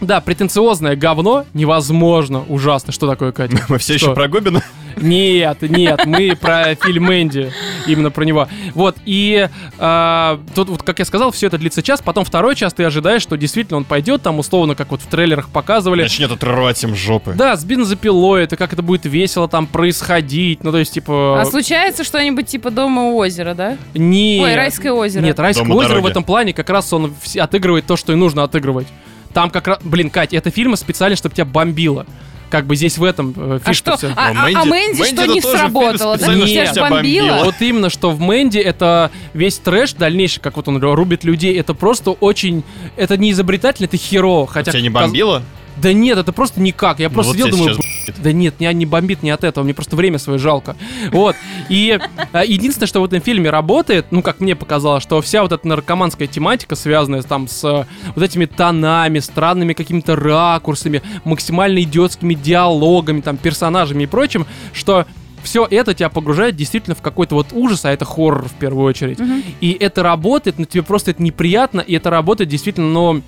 да, претенциозное говно невозможно. Ужасно. Что такое, Катя? Мы все Что? еще про Губина. Нет, нет, мы про фильм Энди, именно про него. Вот, и а, тут, вот, как я сказал, все это длится час, потом второй час ты ожидаешь, что действительно он пойдет, там, условно, как вот в трейлерах показывали. Начнет отрывать им жопы. Да, с бензопилой, это как это будет весело там происходить, ну, то есть, типа... А случается что-нибудь типа дома у озера, да? не... Ой, райское озеро. Нет, райское Дом у озеро в дороги. этом плане как раз он отыгрывает то, что и нужно отыгрывать. Там как раз... Блин, Кать, это фильмы специально, чтобы тебя бомбило. Как бы здесь в этом э, А фишка что? вся. А, Но а- а Мэнди- Мэнди Мэнди что не сработало, да? тебя бомбило. бомбило. Вот именно, что в Мэнди это весь трэш дальнейший, как вот он рубит людей, это просто очень... Это не изобретательно, это херово. Хотя Тебя не бомбило? Да нет, это просто никак. Я Ну просто вот сидел, думаю, «Б***ь, да нет, меня не бомбит не от этого, мне просто время свое жалко. Вот. И а, единственное, что в этом фильме работает, ну, как мне показалось, что вся вот эта наркоманская тематика, связанная там с э, вот этими тонами, странными какими-то ракурсами, максимально идиотскими диалогами, там, персонажами и прочим, что все это тебя погружает действительно в какой-то вот ужас, а это хоррор в первую очередь. И это работает, но тебе просто это неприятно, и это работает действительно, но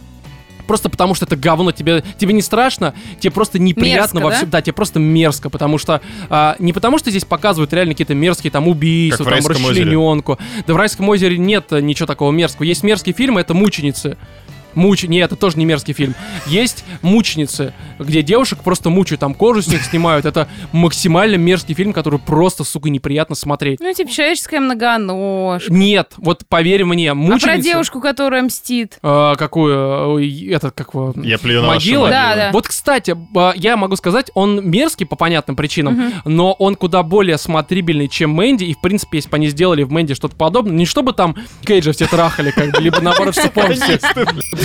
просто потому что это говно, тебе, тебе не страшно, тебе просто неприятно Мерзко, во да? всем, да, тебе просто мерзко, потому что а, не потому что здесь показывают реально какие-то мерзкие там убийства, там расчлененку, да в райском озере нет ничего такого мерзкого, есть мерзкие фильмы, это мученицы, Муч... Не, это тоже не мерзкий фильм. Есть «Мученицы», где девушек просто мучают, там кожу с них снимают. Это максимально мерзкий фильм, который просто, сука, неприятно смотреть. Ну, типа, человеческая многоножка. Нет, вот поверь мне, А мученицы... про девушку, которая мстит. А, какую? Ой, Этот, как? Я плюю на Могила? могилу. Да, да. Вот, кстати, а, я могу сказать, он мерзкий по понятным причинам, но он куда более смотрибельный, чем Мэнди, и, в принципе, если бы они сделали в Мэнди что-то подобное, не чтобы там Кейджа все трахали, как бы, либо наоборот, все.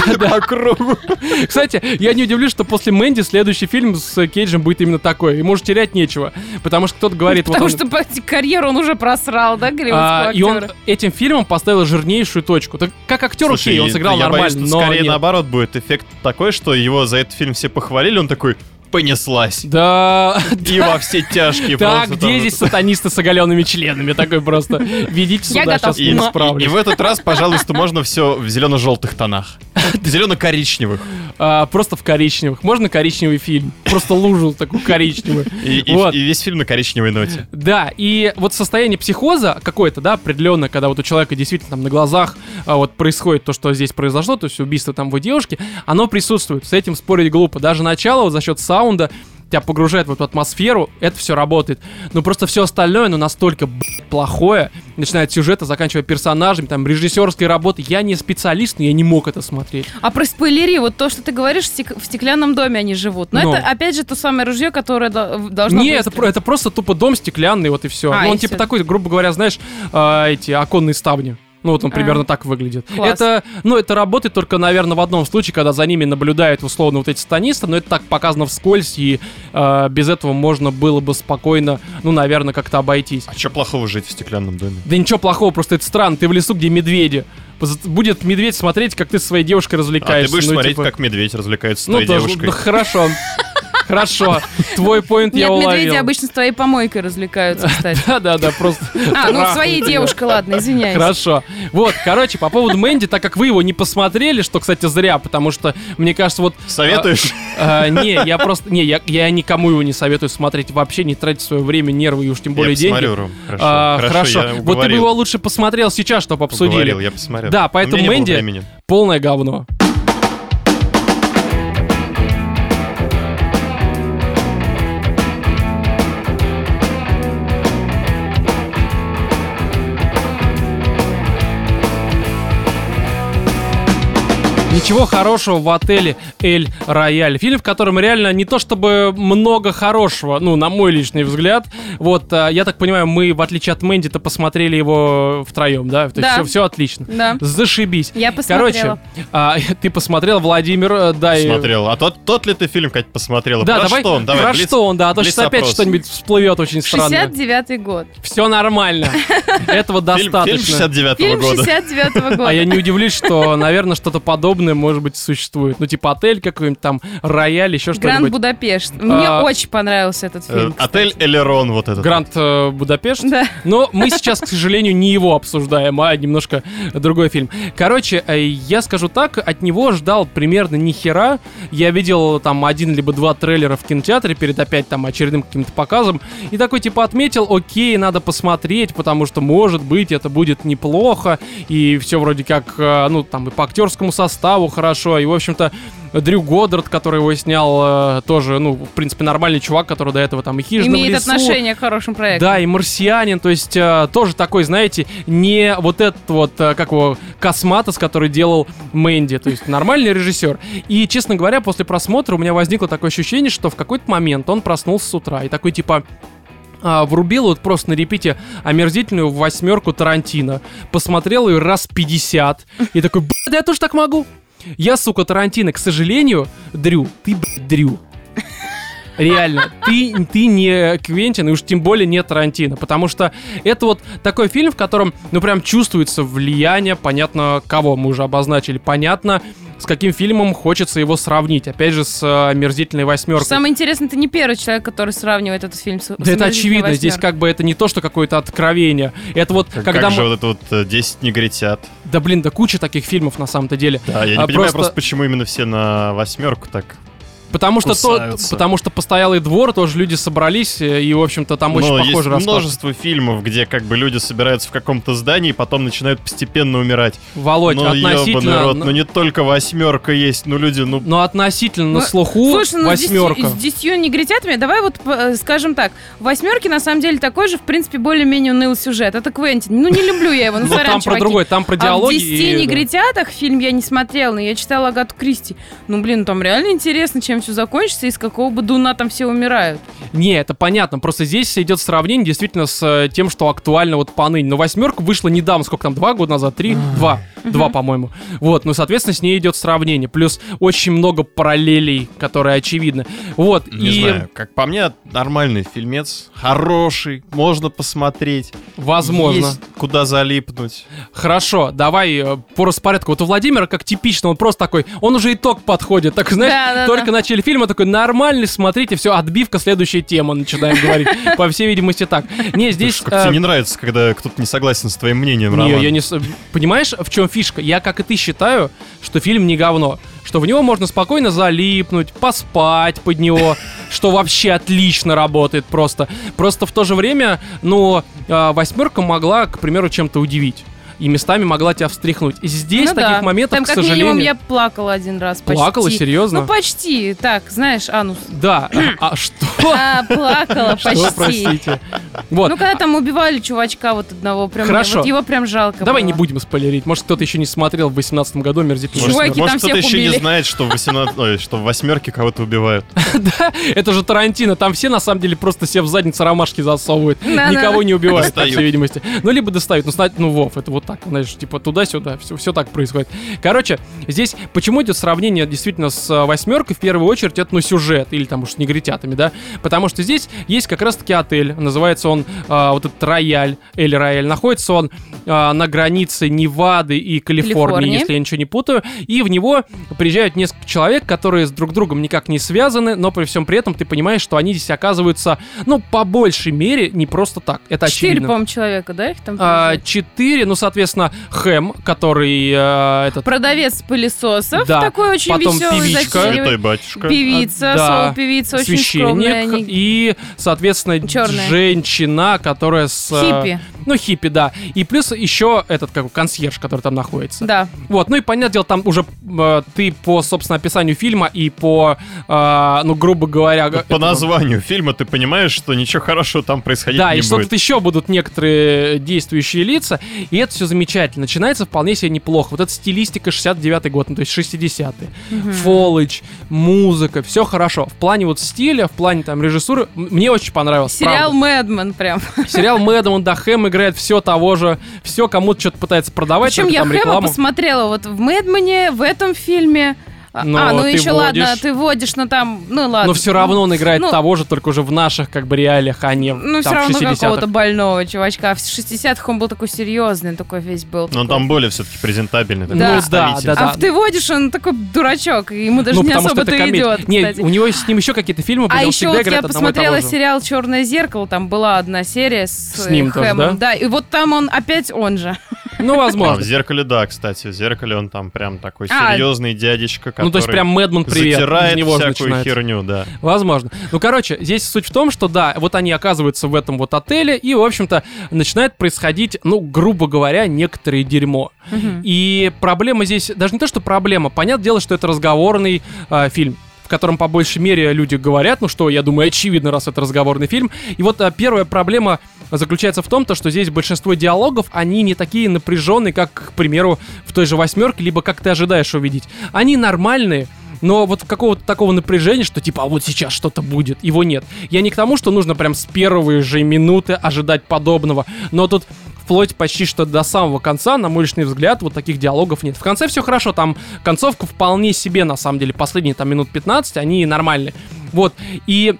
По кругу. Кстати, я не удивлюсь, что после Мэнди следующий фильм с Кейджем будет именно такой, ему же терять нечего, потому что кто-то говорит... вот Потому что карьеру он уже просрал, да, голливудского а, и он этим фильмом поставил жирнейшую точку. Так, как актер, Слушай, окей, он сыграл я нормально, но скорее нет. наоборот будет эффект такой, что его за этот фильм все похвалили, он такой понеслась. Да, И во все тяжкие Так, где здесь сатанисты с оголенными членами? Такой просто. Ведите сюда, сейчас И, не и- справлюсь. и в этот раз, пожалуйста, можно все в зелено-желтых тонах. Зелено-коричневых. А, просто в коричневых. Можно коричневый фильм? Просто лужу такую коричневую. И, весь фильм на коричневой ноте. Да, и вот состояние психоза какое-то, да, определенное, когда вот у человека действительно там на глазах а, вот происходит то, что здесь произошло, то есть убийство там его девушки, оно присутствует. С этим спорить глупо. Даже начало вот за счет саунда тебя погружает в эту атмосферу, это все работает. Но просто все остальное, ну, настолько, блядь, плохое, начиная от сюжета, заканчивая персонажами, там, режиссерской работы. Я не специалист, но я не мог это смотреть. А про спойлери, вот то, что ты говоришь, в, стек- в стеклянном доме они живут. Но Ну. это, опять же, то самое ружье, которое до- должно Не, быть это, это просто тупо дом стеклянный, вот и все. А, ну, он и типа такой, грубо говоря, знаешь, а, эти оконные ставни. Ну, вот он А. примерно так выглядит. Класс. Это, ну, это работает только, наверное, в одном случае, когда за ними наблюдают, условно, вот эти станисты, но это так показано вскользь, и а, без этого можно было бы спокойно, ну, наверное, как-то обойтись. А что плохого жить в стеклянном доме? Да ничего плохого, просто это странно. Ты в лесу, где медведи. Будет медведь смотреть, как ты со своей девушкой А развлекаешься. ты будешь ну, смотреть, типа, как медведь развлекается с Ну, твоей тоже, девушкой. ну, хорошо. Хорошо. Твой поинт я уловил. медведи обычно с твоей помойкой развлекаются, кстати. Да-да-да, просто... А, ну, своей её. девушкой, ладно, извиняюсь. Хорошо. Вот, короче, по поводу Мэнди, так как вы его не посмотрели, что, кстати, зря, потому что, мне кажется, вот... Советуешь? а, не, я просто... Не, я, я никому его не советую смотреть вообще, не тратить свое время, нервы и уж тем более я деньги. Хорошо, А, Вот ты бы его лучше посмотрел сейчас, чтобы обсудили. Я посмотрел. Да, поэтому Мэнди-. Полное говно. Ничего хорошего в отеле Эль Рояль. Фильм, в котором реально не то чтобы много хорошего, ну, на мой личный взгляд. Вот, а, я так понимаю, мы, в отличие от Мэнди-то, посмотрели его втроем, да? То есть Да. все, все отлично. Да. Зашибись. Я посмотрела. Короче, а, ты посмотрел, Владимир, э, да, и- Смотрел. А тот, тот ли ты фильм, Кать, посмотрела? Да, Про давай, что он? Давай, про блиц- что он, да, а то сейчас опять блиц-опрос. что-нибудь всплывет очень странное. 69-й год. Все нормально. Этого Фильм, достаточно. фильм 69-го Фильм года. 69-го года. А я не удивлюсь, что, наверное, что-то подобное, может быть, существует. Ну, типа отель какой-нибудь там, рояль, еще Гранд что-нибудь. Мне А, очень понравился этот Э, фильм. Отель Элерон вот этот. Гранд э, Будапешт. Да. Но мы сейчас, к сожалению, не его обсуждаем, а немножко другой фильм. Короче, э, я скажу так, от него ждал примерно ни хера. Я видел там один либо два трейлера в кинотеатре перед опять там очередным каким-то показом. И такой типа отметил, окей, надо посмотреть, потому что может быть это будет неплохо. И все вроде как, э, ну там и по актерскому составу хорошо. И в общем-то Дрю Годдард, который его снял, э, тоже, ну, в принципе, нормальный чувак, который до этого там и хижина Имеет лесу. отношение к хорошим проектам. Да, и марсианин, то есть э, тоже такой, знаете, не вот этот вот, э, как его, Косматос, который делал Мэнди, то есть нормальный режиссер. И, честно говоря, после просмотра у меня возникло такое ощущение, что в какой-то момент он проснулся с утра и такой типа а, врубил вот просто на репите омерзительную восьмерку Тарантино, посмотрел ее раз 50 и такой, «Б***ь, да я тоже так могу. Я, сука, Тарантино, к сожалению, Дрю, ты, блядь, Дрю. Реально, ты, ты не Квентин, и уж тем более не Тарантино, потому что это вот такой фильм, в котором, ну, прям чувствуется влияние, понятно, кого мы уже обозначили, понятно, с каким фильмом хочется его сравнить, опять же, с э, «Омерзительной восьмеркой». Самое интересное, ты не первый человек, который сравнивает этот фильм с Да с это «Омерзительной очевидно, здесь восьмеркой». как бы это не то, что какое-то откровение. Это вот Как, когда как мы... же вот это вот э, 10 негритят. Да блин, да куча таких фильмов на самом-то деле. Да, я не А, понимаю просто- просто, почему именно все на восьмерку так. Потому что, то, потому что постоялый двор, тоже люди собрались, э, и, в общем-то, там очень Но похожий есть расклад. множество фильмов, где как бы люди собираются в каком-то здании и потом начинают постепенно умирать. Володь, ну, относительно... рот, ну не только восьмерка есть, ну люди, ну... Но относительно на Ну, слуху Слушай, ну с десятью- восьмерка. с десятью негритятами, давай вот э, скажем так, в восьмерке на самом деле такой же, в принципе, более-менее уныл сюжет. Это Квентин. Ну, не люблю я его, ну, сорян, там про другой, там про А в диалоги. «Десяти негритятах» фильм я не смотрела, но я читала Агату Кристи. Ну, блин, там реально интересно, чем все закончится и с какого бы дуна там все умирают. Не, это понятно. Просто здесь идет сравнение действительно с э, тем, что актуально вот поныне. Но восьмерка вышла недавно, сколько там, два года назад? Три? Два. Два, по-моему. Вот, ну, соответственно, с ней идет сравнение. Плюс очень много параллелей, которые очевидны. Вот, Не и знаю, как по мне, нормальный фильмец, хороший, можно посмотреть. возможно. Есть куда залипнуть. Хорошо, давай э, по распорядку. Вот у Владимира, как типично, он просто такой, он уже итог подходит. Так, знаешь, Да-да-да. только начали фильма, такой, нормальный, смотрите, все, отбивка, следующая тема, начинаем говорить. По всей видимости, так. Не, здесь... Как тебе э, не нравится, когда кто-то не согласен с твоим мнением, Не, я не... Понимаешь, в чем фишка? Я, как и ты, считаю, что фильм не говно. Что в него можно спокойно залипнуть, поспать под него, что вообще отлично работает просто. Просто в то же время, ну, э, восьмерка могла, к примеру, чем-то удивить. И местами могла тебя встряхнуть. И здесь Ну таких да. моментов, Там, к как сожалению... минимум, я плакала один раз почти. Плакала, серьезно? Ну, почти. Так, знаешь, анус. Да. А что? А, плакала Что, почти. простите? Вот. Ну, когда там убивали чувачка вот одного, прям, Хорошо. вот его прям жалко Давай было. не будем спойлерить. Может, кто-то еще не смотрел в 18 году «Мерзительную Чуваки, восьмерку». Может, там кто-то еще не знает, что в, 18... ой, что в восьмерке кого-то убивают. Да, это же Тарантино. Там все, на самом деле, просто себе в задницу ромашки засовывают. Никого не убивают, по всей видимости. Ну, либо достают. Ну, знать, ну, Вов, это вот так, знаешь, типа туда-сюда. Все, все так происходит. Короче, здесь почему идет сравнение действительно с э, восьмеркой? В первую очередь, это, ну, сюжет. Или там уж с негритятами, да? Потому что здесь есть как раз-таки отель. Называется он э, вот этот Рояль. Эль Рояль. Находится он э, на границе Невады и Калифорнии, Калифорнии. если я ничего не путаю. И в него приезжают несколько человек, которые с друг другом никак не связаны, но при всем при этом ты понимаешь, что они здесь оказываются, ну, по большей мере, не просто так. Это Четыре, очевидно. по-моему, человека, да, их там? А, приезжает? Четыре, ну, соответственно, Хэм, который э, этот... Продавец пылесосов, Да, такой очень потом веселый, певичка. Святой батюшка. Певица, А, да. соло-певица, очень скромная. священник они- и, соответственно, Чёрная. женщина, которая с... э, Хиппи, Ну, хиппи, да. И плюс еще этот, как консьерж, который там находится. да. Вот, ну и понятное дело, там уже э, ты по, собственно, описанию фильма и по, э, ну, грубо говоря... По этого- названию фильма ты понимаешь, что ничего хорошего там происходить Да, не и что будет. тут еще будут некоторые действующие лица, и это все замечательно. Начинается вполне себе неплохо. Вот эта стилистика 69-й год, ну, то есть 60-е. Фоллэдж, музыка, все хорошо. В плане вот стиля, в плане там режиссуры, мне очень понравилось. Сериал правда. Мэдмен прям. Сериал Мэддамон, да, Хэм играет все того же, все кому-то что-то пытается продавать, Причем я Хэма рекламу. посмотрела вот в Мэдмане, в этом фильме. А, Но а, ну ты еще ладно, водишь. ты водишь, но там, ну ладно. Но все равно он играет ну, того же, только уже в наших как бы реалиях, а не в- Ну, все равно 60-х. какого-то больного чувачка. В 60-х он был такой серьезный, такой весь был. Но он там более все-таки презентабельный. такой Да. Ну да, представитель. да, А в ты водишь, он такой дурачок, и ему даже ну, не особо-то идет, Не, кстати. у него с ним еще какие-то фильмы были, А еще вот я посмотрела сериал Черное зеркало, там была одна серия с, С ним э, тоже, Хэмом. да? и вот там он опять он же. Ну, А, в возможно. зеркале, да, кстати. В зеркале он там прям такой А. серьезный дядечка, который Ну, то есть прям Мэдман привет, затирает него всякую начинается. херню, да. Возможно. Ну, короче, здесь суть в том, что да, вот они оказываются в этом вот отеле, и, в общем-то, начинает происходить, ну, грубо говоря, некоторое дерьмо. И проблема здесь, даже не то, что проблема, понятное дело, что это разговорный э, фильм в котором по большей мере люди говорят, ну что, я думаю, очевидно, раз это разговорный фильм. И вот а, первая проблема заключается в том, то, что здесь большинство диалогов, они не такие напряженные, как, к примеру, в той же восьмерке, либо как ты ожидаешь увидеть. Они нормальные, но вот какого-то такого напряжения, что типа, а вот сейчас что-то будет, его нет. Я не к тому, что нужно прям с первой же минуты ожидать подобного, но тут вплоть почти что до самого конца, на мой личный взгляд, вот таких диалогов нет. В конце все хорошо, там концовка вполне себе, на самом деле, последние там минут 15, они нормальные. Вот, и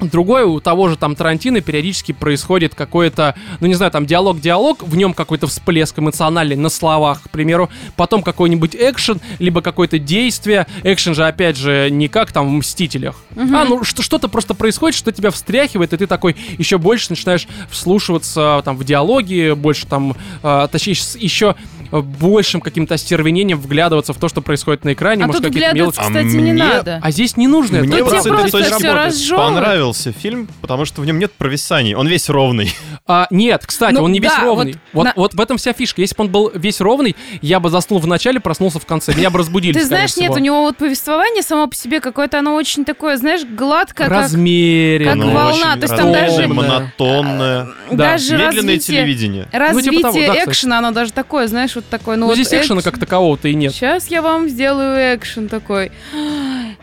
Другое, у того же там Тарантино периодически происходит какой-то, ну не знаю, там диалог-диалог, в нем какой-то всплеск эмоциональный на словах, к примеру, потом какой-нибудь экшен, либо какое-то действие. Экшен же, опять же, не как там в «Мстителях». А, ну что- что-то просто происходит, что тебя встряхивает, и ты такой еще больше начинаешь вслушиваться там в диалоги, больше там, э, точнее, с- еще большим каким-то остервенением вглядываться в то, что происходит на экране, А может, тут какие-то вглядываться, мелочи. кстати, А не мне- надо. А здесь не нужно Мне это. Просто всё зрения разжёвывает. Понравился фильм, потому что в нем нет провисаний. Он весь ровный. А, нет, кстати, Ну он не весь да, ровный. вот Вот, на- вот в этом вся фишка. Если бы он был весь ровный, я бы заснул в начале, проснулся в конце. Меня бы разбудили, Ты знаешь, нет, всего. у него вот повествование само по себе какое-то, оно очень такое, знаешь, гладкое, как... Размеренно. как Оно волна, очень то есть там даже- монотонное. Да. Даже Медленное развитие, телевидение. развитие Ну, типа того, да, экшена, оно даже такое, знаешь, вот такое. Ну, Ну, вот здесь экшена как такового-то и нет. Сейчас я вам сделаю экшен такой.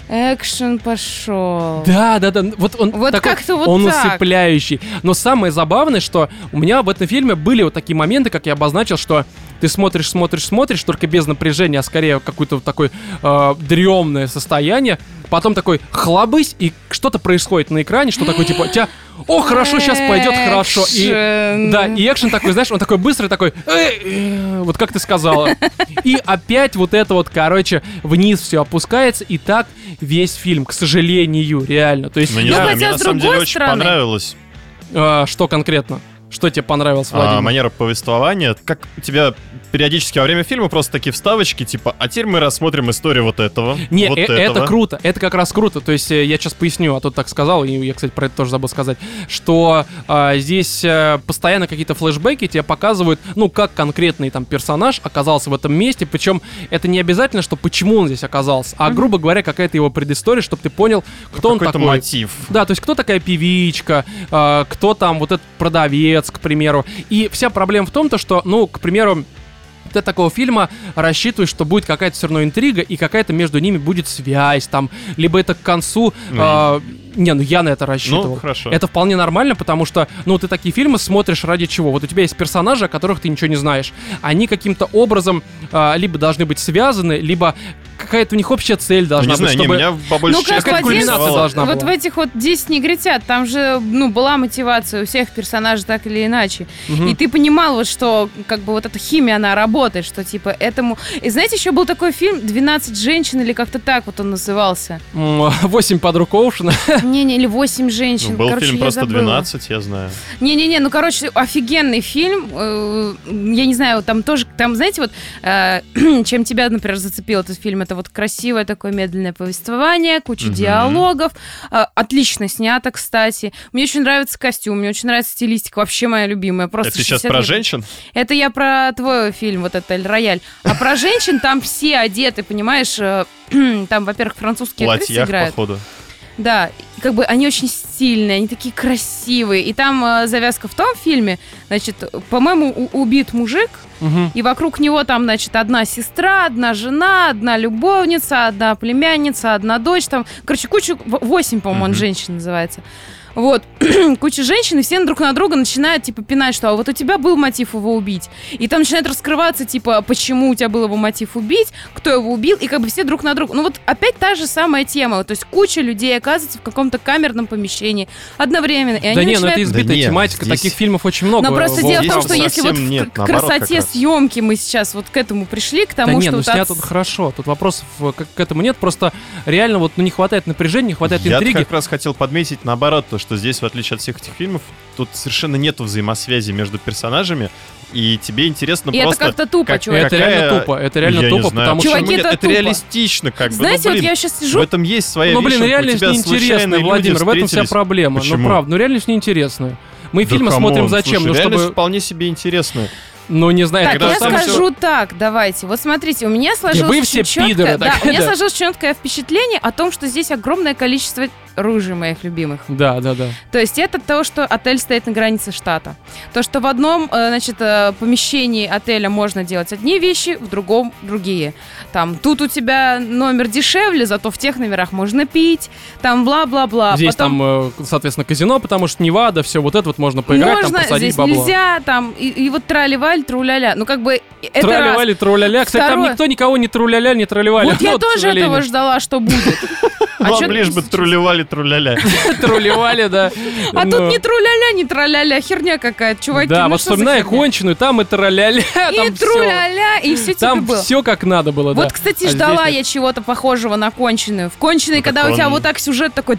Экшен пошел. Да, да, да. Вот он Вот такой, как-то вот он так. усыпляющий. Но самое забавное, что у меня в этом фильме были вот такие моменты, как я обозначил, что ты смотришь, смотришь, смотришь, только без напряжения, а скорее какое-то вот такое э, дремное состояние. Потом такой хлобысь, и что-то происходит на экране, что такое, типа, тебя, о, хорошо, сейчас пойдет хорошо. И, да, и экшен такой, знаешь, он такой быстрый, такой, «Эй, э, вот как ты сказала. И опять вот это вот, короче, вниз все опускается, и так весь фильм, к сожалению, реально. То есть, Ну, не я- знаю, мне на самом деле очень понравилось. А, что конкретно? Что тебе понравилось, а, Владимир? манера повествования. Как у тебя периодически во время фильма просто такие вставочки, типа, а теперь мы рассмотрим историю вот этого, Не, вот э- этого. это круто, это как раз круто. То есть э, я сейчас поясню, а то так сказал, и я, кстати, про это тоже забыл сказать, что а, здесь э, постоянно какие-то флешбеки тебе показывают, ну, как конкретный там персонаж оказался в этом месте, причем это не обязательно, что почему он здесь оказался, а, грубо говоря, какая-то его предыстория, чтобы ты понял, кто он Какой-то такой. мотив. Да, то есть кто такая певичка, а, кто там вот этот продавец, к примеру. И вся проблема в том, то, что, ну, к примеру, ты от такого фильма рассчитываешь, что будет какая-то все равно интрига, и какая-то между ними будет связь, там, либо это к концу... Ну, а, не, ну я на это рассчитывал. Ну, хорошо. Это вполне нормально, потому что, ну, ты такие фильмы смотришь ради чего? Вот у тебя есть персонажи, о которых ты ничего не знаешь. Они каким-то образом а, либо должны быть связаны, либо какая-то у них общая цель Ну, должна не знаю, быть, не, чтобы... меня по большей Ну, как части один- кульминация должна вот была. в этих вот 10 негритят, там же, ну, была мотивация у всех персонажей так или иначе. Мгм. И ты понимал вот, что, как бы, вот эта химия, она работает, что, типа, этому... И знаете, еще был такой фильм «12 женщин» или как-то так вот он назывался. Восемь подруг Оушена. Не-не, или «8 женщин». Ну, был Короче, фильм просто забыла. 12, я знаю. Не-не-не, ну, короче, офигенный фильм. Э, Я не знаю, там тоже, там, знаете, вот, э, чем тебя, например, зацепил этот фильм, это вот красивое такое медленное повествование, куча Мгм. диалогов, э, отлично снято, кстати. Мне очень нравится костюм, мне очень нравится стилистика, вообще моя любимая. Просто Это сейчас 60 про лет. женщин? Это я про твой фильм, вот это «Эль Рояль». А про женщин там все одеты, понимаешь? э, Там, во-первых, французские актрисы играют. походу. Да, и как бы они очень стильные, они такие красивые. И там э, завязка в том фильме, значит, по-моему, убит мужик, Мгм. и вокруг него там, значит, одна сестра, одна жена, одна любовница, одна племянница, одна дочь, там, короче, кучу, восемь, по-моему, он Мгм. женщин называется. Вот, куча женщин, и все друг на друга начинают, типа, пинать, что а вот у тебя был мотив его убить. И там начинает раскрываться, типа, почему у тебя был его мотив убить, кто его убил, и как бы все друг на друга. Ну вот опять та же самая тема. То есть куча людей оказывается в каком-то камерном помещении одновременно. И они Да не, ну это начинают- избитая Да тематика, здесь- таких фильмов очень много. но просто дело в том, что если вот нет, к красоте съемки мы сейчас вот к этому пришли, к Да тому, не, что ну вот снято от- тут хорошо. Тут вопросов э, к, к этому нет. Просто реально вот ну, не хватает напряжения, не хватает Я интриги. как раз хотел подметить наоборот, то, что здесь, в отличие от всех этих фильмов, тут совершенно нету взаимосвязи между персонажами, и тебе интересно И это просто... как-то тупо, как- чувак. Это какая- реально тупо, это реально Я тупо, потому что... Чуваки, нет? это это тупо. реалистично, как бы. Знаете, ну, вот блин, я сейчас в сижу, этом есть своя Ну, блин, реальность неинтересная, Владимир, в этом вся проблема. Почему? Ну, правда, ну реальность неинтересная. Мы Да фильмы come on, смотрим зачем? слушай, ну, чтобы... вполне себе интересная. Ну, не знаю, Так, когда я скажу так, давайте. Вот смотрите, у меня сложилось вы все очень чёткое- пидоры, да, так, у меня да. сложилось четкое впечатление о том, что здесь огромное количество ружей моих любимых. Да, да, да. То есть это то, что отель стоит на границе штата. То, что в одном, э, значит, э, помещении отеля можно делать одни вещи, в другом другие. Там, тут у тебя номер дешевле, зато в тех номерах можно пить, там бла-бла-бла. Здесь Потом там, э, соответственно, казино, потому что Невада, все вот это вот можно поиграть, можно, там посадить здесь бабло. нельзя, там, и, и вот трали-валь, тру-ля-ля. Ну, как бы, это. Траливали, труляля. Кстати, там Второе. никто никого не труляля, не траливали. Вот я тоже этого ждала, что будет. А Вам лишь бы трулевали труляля. Трулевали, да. А Ну, тут не тру-ля-ля, не тра-ля-ля, херня какая-то, чуваки. Да, ну вот вспоминая конченую, там и траля-ля, И тру-ля-ля, и все тебе Там все как надо было, да. Вот, кстати, А ждала я чего-то похожего на конченую. В конченой, Ну, когда у тебя вот так сюжет такой...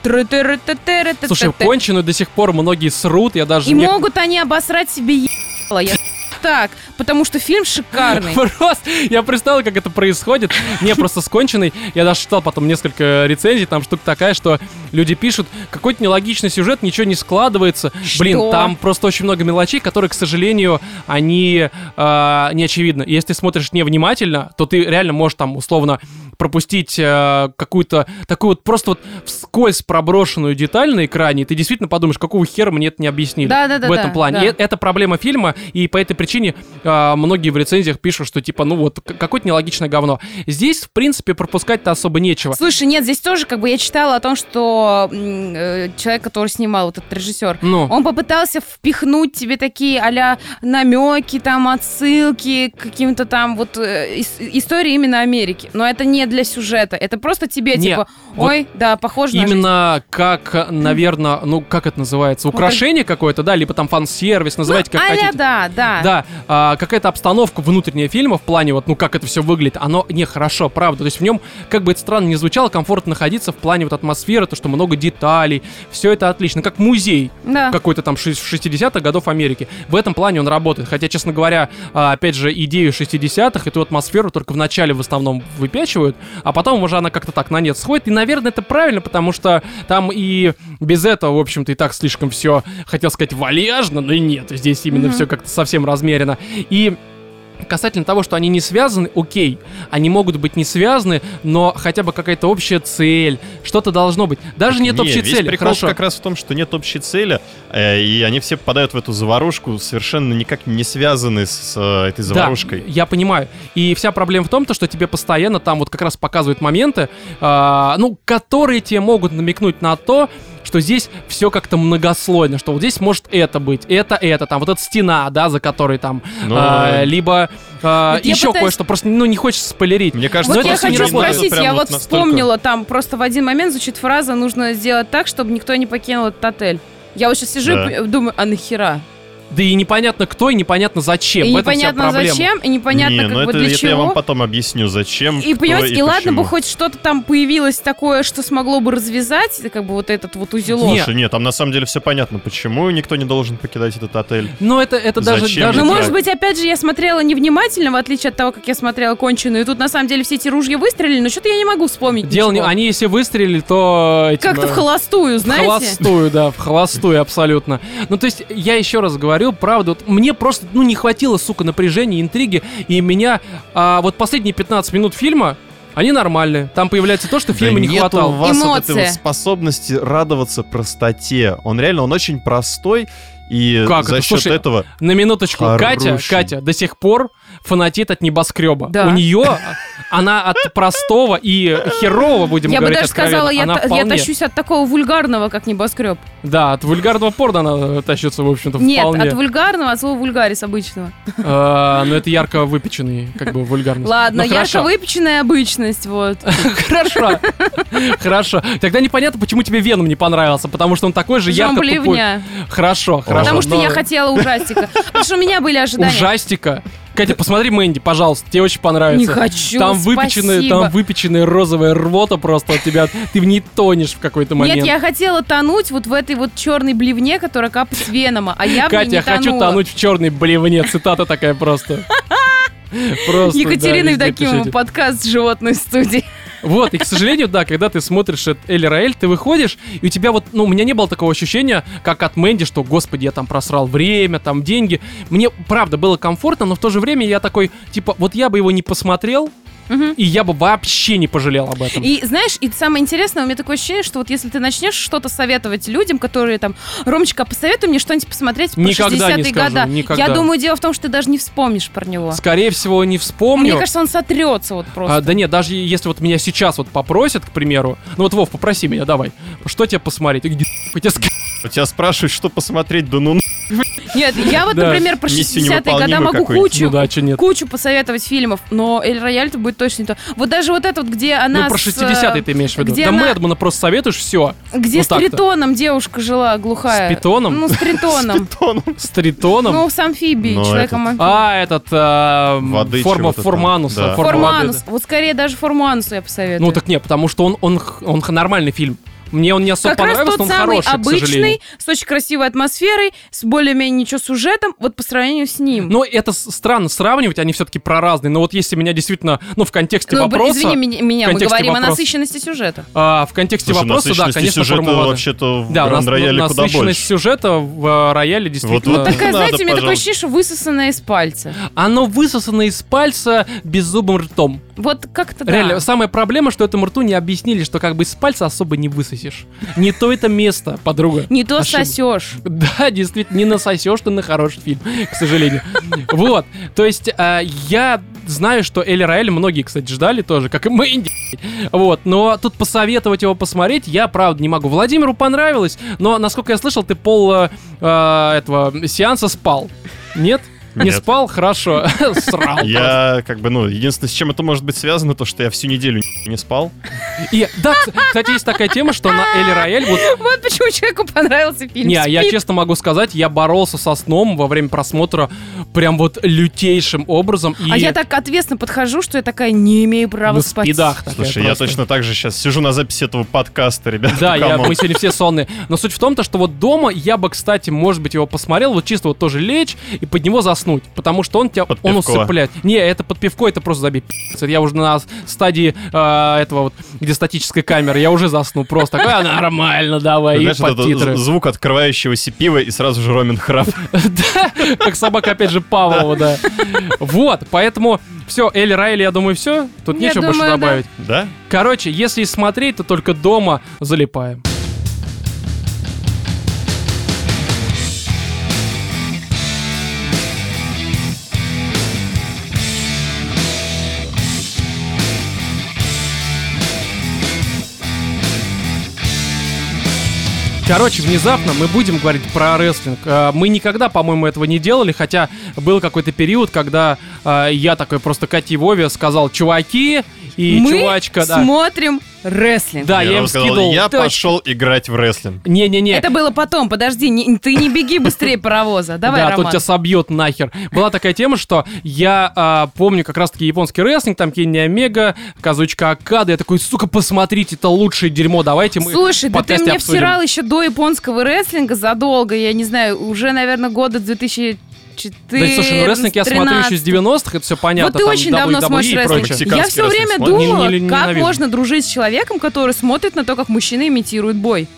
Слушай, конченую до сих пор многие срут, я даже И могут они обосрать себе ебало. Я так, потому что фильм шикарный. Просто я представил, как это происходит. Не, просто сконченный. Я даже читал потом несколько рецензий, там штука такая, что люди пишут, какой-то нелогичный сюжет, ничего не складывается. Блин, Что? там просто очень много мелочей, которые, к сожалению, они э, не очевидны. Если ты смотришь невнимательно, то ты реально можешь там условно пропустить э, какую-то такую вот просто вот вскользь проброшенную деталь на экране, и ты действительно подумаешь, какого хера мне это не объяснили Да-да-да, в этом да, плане. да. И это проблема фильма, и по этой причине э, многие в рецензиях пишут, что типа, ну вот, какое-то нелогичное говно. Здесь, в принципе, пропускать-то особо нечего. Слушай, нет, здесь тоже, как бы, я читала о том, что э, человек, который снимал, вот этот режиссер, Ну, он попытался впихнуть тебе такие а-ля намеки, там, отсылки к каким-то там вот э, ис- истории именно Америки. Но это не для сюжета, это просто тебе, Не, типа, вот ой, да, похоже на жизнь. именно как, наверное, ну, как это называется, украшение какое-то, да, либо там фан-сервис, называйте как Ну, а-ля хотите. да, да. Да, а, какая-то обстановка внутренняя фильма в плане вот, ну, как это все выглядит, оно нехорошо, правда. То есть в нем, как бы это странно не звучало, комфортно находиться в плане вот атмосферы, то, что много деталей, все это отлично, как музей Да. какой-то там шесть- 60-х годов Америки. В этом плане он работает. Хотя, честно говоря, а, опять же, идею 60-х, эту атмосферу только в начале в основном выпячивают, а потом уже она как-то так на нет сходит. И, наверное, это правильно, потому что там и без этого, в общем-то, и так слишком все, хотел сказать, вальяжно, но и нет. Здесь именно Мгм. все как-то совсем размеренно. И Касательно того, что они не связаны, окей, они могут быть не связаны, но хотя бы какая-то общая цель, что-то должно быть. Даже нет Не, общей весь цели. прикол Хорошо. как раз в том, что нет общей цели, э, и они все попадают в эту заварушку, совершенно никак не связаны с э, этой заварушкой. Да, я понимаю. И вся проблема в том, то, что тебе постоянно там вот как раз показывают моменты, а, ну, которые тебе могут намекнуть на то, что здесь все как-то многослойно, что вот здесь может это быть, это, это, там, вот эта стена, да, за которой там, Но- а, либо а, Вот еще пытаюсь- кое-что, просто, ну, не хочется спойлерить. Мне кажется, Вот я хочу спросить, я вот настолько- вспомнила, там просто в один момент звучит фраза, нужно сделать так, чтобы никто не покинул этот отель. Я вот сейчас сижу Да. и думаю, а нахера? Да и непонятно кто, и непонятно зачем. и В непонятно зачем, и непонятно Не, как ну бы это, для это чего. я вам потом объясню, зачем, И кто понимаете, и, ладно почему. бы хоть что-то там появилось такое, что смогло бы развязать, как бы вот этот вот узелок. Нет. Слушай, нет, там на самом деле все понятно, почему никто не должен покидать этот отель. Но это, это даже, Зачем даже Ну, не- может быть, опять же, я смотрела невнимательно, в отличие от того, как я смотрела конченую. И тут, на самом деле, все эти ружья выстрелили, но что-то я не могу вспомнить Дело не... ничего. Они если выстрелили, то... этим, Как-то в холостую, В знаете? холостую, да, в холостую, абсолютно. Ну, то есть, я еще раз говорю, правда, вот мне просто, ну, не хватило, сука, напряжения, интриги, и меня, а, вот последние 15 минут фильма, они нормальные. Там появляется то, что фильма Да не хватало. у вас вот этой вот способности радоваться простоте. Он реально, он очень простой, и Как за это? счет Слушай, этого... На минуточку, Катя, Хороший. Катя до сих пор фанатит от небоскреба. Да. У нее, она от простого и херового, будем Я бы говорить даже сказала, я, откровенно, она та- я вполне- тащусь от такого вульгарного, как небоскреб. Да, от вульгарного порно она тащится, в общем-то, Нет, вполне. от вульгарного, от слова вульгарис обычного. А, Но это ярко выпеченный, как бы, вульгарность. Ладно, Ну, хорошо. ярко выпеченная обычность, вот. Хорошо. Хорошо. Тогда непонятно, почему тебе Веном не понравился, потому что он такой же ярко тупой. Хорошо, хорошо. Потому что я хотела ужастика. Потому что у меня были ожидания. Ужастика. Катя, посмотри Мэнди, пожалуйста, тебе очень понравится. Не хочу, Там выпеченная, там выпеченная розовая рвота просто от тебя. Ты в ней тонешь в какой-то момент. Нет, я хотела тонуть вот в этой вот черной блевне, которая капает с венома, а я Катя, я хочу тонуть в черной блевне. Цитата такая просто. Просто, Екатерина да, Евдокимова, подкаст животной студии. Вот, и, к сожалению, да, когда ты смотришь Эль Раэль, ты выходишь, и у тебя вот, ну, у меня не было такого ощущения, как от Мэнди, что, господи, я там просрал время, там, деньги. Мне, правда, было комфортно, но в то же время я такой, типа, вот я бы его не посмотрел, Мгм. и я бы вообще не пожалел об этом. И знаешь, и самое интересное, у меня такое ощущение, что вот если ты начнешь что-то советовать людям, которые там, Ромочка, а посоветуй мне что-нибудь посмотреть Никогда не 60-е скажу, года. никогда. Я думаю, дело в том, что ты даже не вспомнишь про него. Скорее всего, не вспомню. Мне кажется, он сотрется вот просто. А, да нет, даже если вот меня сейчас вот попросят, к примеру, ну вот, Вов, попроси меня, давай, что тебе посмотреть? Я говорю, «Я тебе У тебя спрашивают, что посмотреть, да ну Нет, я вот, Да. например, про Миссию 60-е года могу кучу, Ну да, кучу посоветовать фильмов, но Эль Рояль это будет точно не то. Вот даже вот это вот, где она Ну, про с, 60-е ты имеешь в виду. где Да она- Мэдмана просто советуешь, все. Где Ну, с тритоном девушка жила глухая. С питоном? Ну, с тритоном. тоном. С тритоном? Ну, с амфибией, Ну, человеком А, этот Воды форма Формануса. Форманус. Вот скорее даже Форманусу я посоветую. Ну так нет, потому что он, нормальный фильм. Мне он не особо Как раз понравился, тот но он самый хороший, обычный, с очень красивой атмосферой, с более-менее ничего сюжетом, вот по сравнению с ним. Но это странно сравнивать, они все-таки про разные. Но вот если меня действительно, ну, в контексте Ну, вопроса... извини меня, мы говорим о вопроса. насыщенности сюжета. а, в контексте Слушай, вопроса, да, конечно, сюжета формула вообще-то в Да, Гранд Рояле куда насыщенность больше. сюжета в э, рояле действительно... вот Такая, надо, знаете, у меня такое ощущение, что высосанная из пальца. Оно высосано из пальца беззубым ртом. Вот как-то да. Реально, самая проблема, что этому рту не объяснили, что как бы из пальца особо не высосешь. Не то это место, подруга. Не то Ошибка. сосешь. Да, действительно, не насосешь ты на хороший фильм, к сожалению. Вот, то есть э, я знаю, что Элли Раэль многие, кстати, ждали тоже, как и Мэнди. Вот, но тут посоветовать его посмотреть я, правда, не могу. Владимиру понравилось, но, насколько я слышал, ты пол э, э, этого сеанса спал. Нет? Не Нет. спал? Хорошо. Срал. Я как бы, ну, единственное, с чем это может быть связано, то, что я всю неделю не спал. И, да, кс- кстати, есть такая тема, что на Элли Рояль вот Вот почему человеку понравился фильм. Не, я «Спит». честно могу сказать, я боролся со сном во время просмотра прям вот лютейшим образом. И А я так ответственно подхожу, что я такая не имею права на спать. спидах такая Слушай, я точно так же сейчас сижу на записи этого подкаста, ребята. Да, я, мы сегодня все сонные. Но суть в том, то, что вот дома я бы, кстати, может быть, его посмотрел, вот чисто вот тоже лечь и под него заснуть. Потому что он тебя, Под он пивко. усыпляет. Не, это под пивко, это просто забей. Я уже на стадии э, этого вот, где статическая камера, я уже засну просто. Такой, «А, нормально, давай, и Знаешь, вот под этот титры. звук открывающегося пива и сразу же Ромин храп. Да, как собака, опять же, Павлова, да. Вот, поэтому все, Элли Райли, я думаю, все. Тут Я нечего больше думаю, добавить. Да? Короче, если и смотреть, то только дома залипаем. Короче, внезапно мы будем говорить про рестлинг. Э, Мы никогда, по-моему, этого не делали, хотя был какой-то период, когда э, я такой просто Кати Вове сказал, чуваки и Мы чувачка, да. смотрим рестлинг. Да, я, им вам сказал, скидывал. Я Точно. пошел играть в рестлинг. Не-не-не. Это было потом, подожди, не- ты не беги быстрее паровоза. Давай, да, Роман. тут тебя собьет нахер. Была такая тема, что я а, помню как раз-таки японский рестлинг, там Кенни Омега, Казучка Акада. Я такой, сука, посмотрите, это лучшее дерьмо, давайте мы Слушай, да ты мне обсудим. втирал еще до японского рестлинга задолго, я не знаю, уже, наверное, года 2004 Да, слушай, ну рестлинг я смотрю еще с 90-х, это все понятно. Вот ты там очень давно смотришь рестлинг. Я все время думала, Не- не- как ненавижу. можно дружить с человеком, который смотрит на то, как мужчины имитируют бой.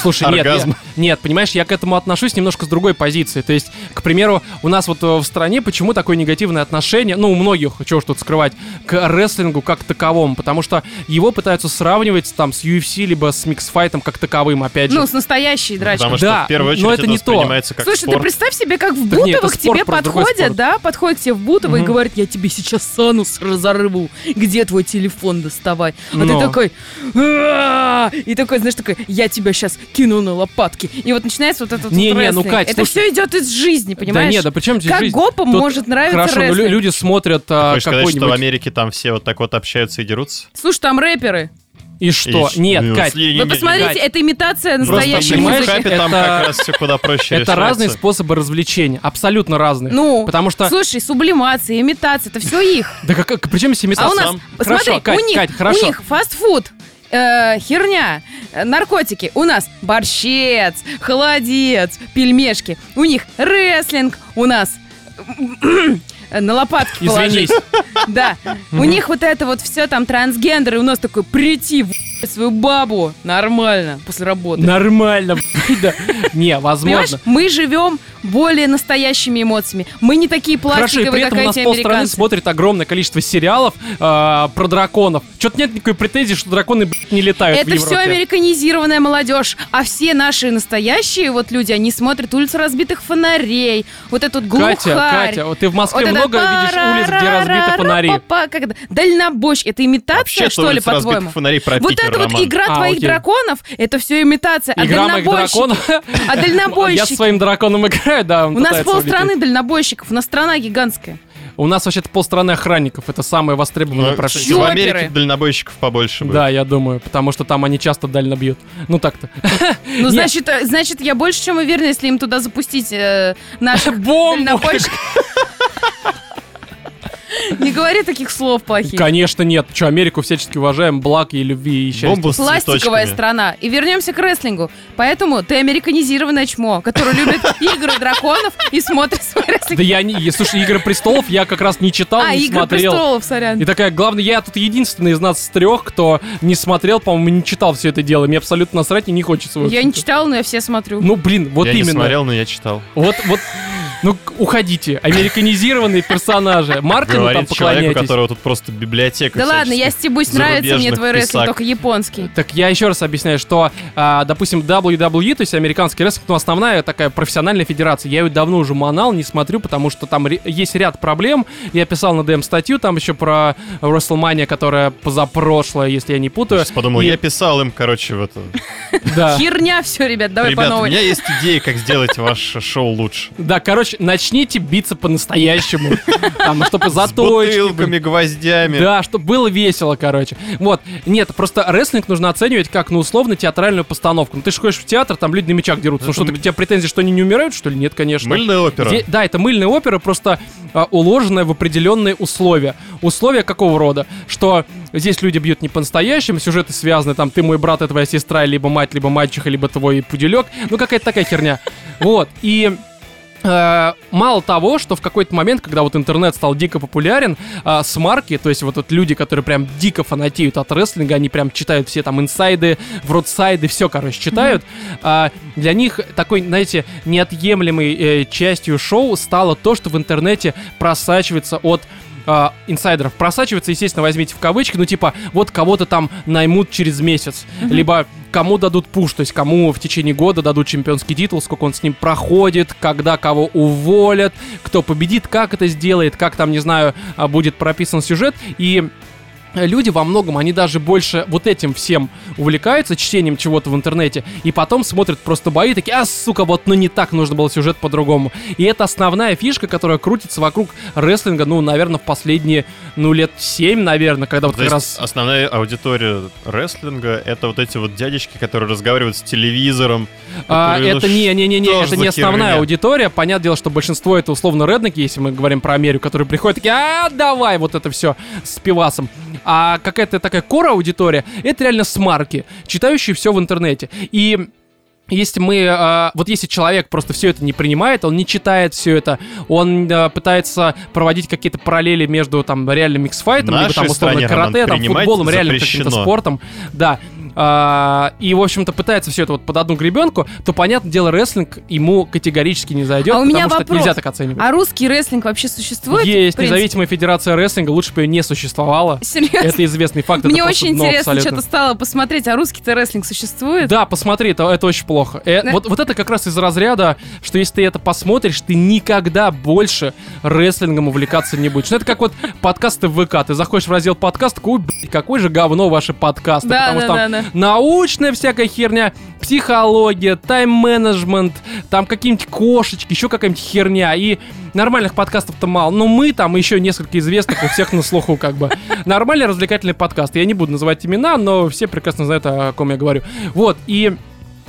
Слушай, нет, я- нет, понимаешь, я к этому отношусь немножко с другой позиции. То есть, к примеру, у нас вот э, в стране почему такое негативное отношение, ну, у многих, чего ж тут скрывать, к рестлингу как таковому, потому что его пытаются сравнивать там с UFC, либо с миксфайтом как таковым, опять же. Ну, с настоящей драчкой. Потому что Да, в первую очередь но это не то. как Слушай, ты спорт. представь себе, как в это Бутовых тебе подходят, да, подходят тебе в Бутово и Мгм. говорят, я тебе сейчас санус разорву, где твой телефон доставай? А Но. ты такой, и такой, знаешь, такой, я тебя сейчас кину на лопатки. И вот начинается вот этот Не, вот не, ну. Кать, Это слушай. все идет из жизни, понимаешь? Да нет, да причем здесь Как жизнь? гопам Тут может нравиться Хорошо, но лю- рестлинг? люди смотрят а, Хочешь сказать, что в. Америке там все вот так вот общаются и дерутся? Слушай, там рэперы. И что? И- Нет, ну, Кать, не- Вы посмотрите, Кать, это имитация настоящей музыки. хапе там это- как раз все куда проще это разные способы развлечения, абсолютно разные. Ну, Потому что... слушай, сублимация, имитация, это все их. Да как, как причем здесь А у нас, имитация? Кать, у них, Кать, хорошо. у них фастфуд, э, херня, наркотики. У нас борщец, холодец, пельмешки. У них рестлинг. У нас э, на лопатки Извинись. положить. Да. У них вот это вот все там трансгендеры. У нас такой прийти в свою бабу нормально после работы. Нормально, да. Не, Понимаешь, возможно. мы живем более настоящими эмоциями. Мы не такие Хорошо, и при пластиковые, этом как у нас эти полстраны американцы. смотрит огромное количество сериалов э, про драконов. Что-то нет никакой претензии, что драконы, блядь, не летают в Это все американизированная молодежь. А все наши настоящие вот люди, они смотрят улицу разбитых фонарей, вот этот глухарь. Катя, Катя, вот ты в Москве вот много видишь улиц, где разбиты фонари. это? Дальнобойщик. Это имитация, что ли, по-твоему? Вот Питер, это вот игра А, твоих драконов, это все имитация. А Игра моих драконов. А Я дальнобойщики? со своим драконом играю, да. он У нас полстраны улететь. дальнобойщиков, у нас страна гигантская. У нас вообще-то полстраны охранников. Это самая востребованная Ну, профессия. кстати, в. Америке дальнобойщиков побольше будет. Да, я думаю, потому что там они часто дально бьют. Ну так-то. Ну, значит, э, значит, я больше чем уверена, если им туда запустить э, наших Бомбу! Не говори таких слов плохих. Конечно, нет. Что, Америку всячески уважаем, благ и любви и счастья. Бомбу с Пластиковая цветочками. страна. И вернемся к рестлингу. Поэтому ты американизированное чмо, которое любит игры драконов и смотрит свой рестлинг. Да я не... Слушай, «Игры престолов» я как раз не читал, А, не Игры смотрел. престолов, сорян. И такая, главное, я тут единственный из нас с трех, кто не смотрел, по-моему, не читал все это дело. Мне абсолютно насрать и не хочется. Я не читала, но я все смотрю. Ну, блин, вот я именно. не смотрел, но я читал. Вот, вот, ну, уходите. Американизированные персонажи. Мартину там поклоняйтесь. которого тут просто библиотека да ладно, я стебусь, нравится мне твой рестлинг, только японский. Так я еще раз объясняю, что, а, допустим, WWE, то есть американский рестлинг, ну, основная такая профессиональная федерация. Я ее давно уже манал, не смотрю, потому что там есть ряд проблем. Я писал на DM статью там еще про WrestleMania, которая позапрошлая, если я не путаю. Сейчас подумал, И- я писал им, короче, в это. Да. Херня все, ребят, давай по Ребят, у новой. меня есть идеи, как сделать ваше шоу лучше. Да, короче, начните биться по-настоящему. Там, чтобы С заточки были. бутылками, гвоздями. Да, чтобы было весело, короче. Вот. Нет, просто рестлинг нужно оценивать как, ну, условно, театральную постановку. Ну, ты же ходишь в театр, там люди на мечах дерутся. Ну, что, у тебя претензии, что они не умирают, что ли? Нет, конечно. Мыльная опера. Да, это мыльная опера, просто а, уложенная в определенные условия. Условия какого рода? Что здесь люди бьют не по-настоящему, сюжеты связаны, там, ты мой брат, это твоя сестра, либо мать, либо мальчиха, либо твой пуделек. Ну, какая-то такая херня. Вот, и... э, мало того, что в какой-то момент, когда вот интернет стал дико популярен, э, смарки, то есть вот, вот люди, которые прям дико фанатеют от рестлинга, они прям читают все там инсайды, вродсайды, все, короче, читают, а, для них такой, знаете, неотъемлемой э, частью шоу стало то, что в интернете просачивается от а, инсайдеров просачивается, естественно, возьмите в кавычки, ну типа, вот кого-то там наймут через месяц, либо кому дадут пуш, то есть кому в течение года дадут чемпионский титул, сколько он с ним проходит, когда кого уволят, кто победит, как это сделает, как там, не знаю, а, будет прописан сюжет, и люди во многом, они даже больше вот этим всем увлекаются, чтением чего-то в интернете, и потом смотрят просто бои, такие, а, сука, вот, ну не так нужно было сюжет по-другому. И это основная фишка, которая крутится вокруг рестлинга, ну, наверное, в последние, ну, лет 7, наверное, когда вот То как раз... основная аудитория рестлинга это вот эти вот дядечки, которые разговаривают с телевизором. А, которые, ну, это не, не, не, не, ж это не основная херня? аудитория. Понятное дело, что большинство это условно реднеки, если мы говорим про Америку, которые приходят такие, а, давай вот это все с пивасом. А какая-то такая кора аудитория, это реально смарки, читающие все в интернете. И если мы, а, вот если человек просто все это не принимает, он не читает все это, он а, пытается проводить какие-то параллели между там реальным миксфайтом, либо там условно карате, там футболом, реальным каким-то спортом, да. А, и, в общем-то, пытается все это вот под одну гребенку, то, понятное дело, рестлинг ему категорически не зайдет, А у меня потому что вопрос. нельзя так оценивать. А русский рестлинг вообще существует? Есть независимая федерация рестлинга, лучше бы ее не существовало. Серьезно? Это известный факт. Мне просто очень дно интересно абсолютно. что-то стало посмотреть, а русский-то рестлинг существует? Да, посмотри, это, это очень плохо. Э, Да. вот, вот это как раз из разряда, что если ты это посмотришь, ты никогда больше рестлингом увлекаться не будешь. Ну, это как вот подкасты в ВК. Ты заходишь в раздел подкаст, такой, «Ой, блядь, какой же говно ваши подкасты. Да, потому да, что там да, да. Научная всякая херня, психология, тайм-менеджмент, там какие-нибудь кошечки, еще какая-нибудь херня. И нормальных подкастов-то мало. Но мы там еще несколько известных у всех на слуху как бы. Нормальный развлекательный подкаст. Я не буду называть имена, но все прекрасно знают, о ком я говорю. Вот, и...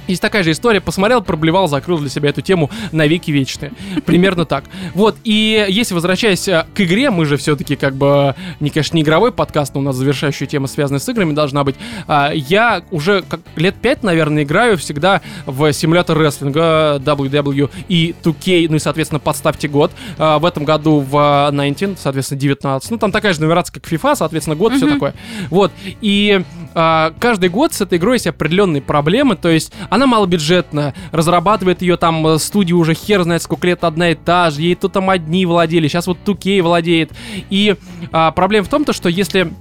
Есть такая же история, посмотрел, проблевал, закрыл для себя эту тему на веки вечные. Примерно так. Вот, и если возвращаясь э, к игре, мы же все-таки как бы, не, конечно, не игровой подкаст, но у нас завершающая тема, связанная с играми, должна быть. А, Я уже как лет пять, наверное, играю всегда в симулятор рестлинга WW и 2K, ну и, соответственно, подставьте год. А, В этом году в 19, соответственно, 19. Ну, там такая же нумерация, как FIFA, соответственно, год, все Мгм. такое. Вот, и а, каждый год с этой игрой есть определенные проблемы, то есть она малобюджетная, разрабатывает ее там э, студия уже хер знает сколько лет одна и та же, ей тут там одни владели, сейчас вот 2K владеет. И а, проблема в том, то, что если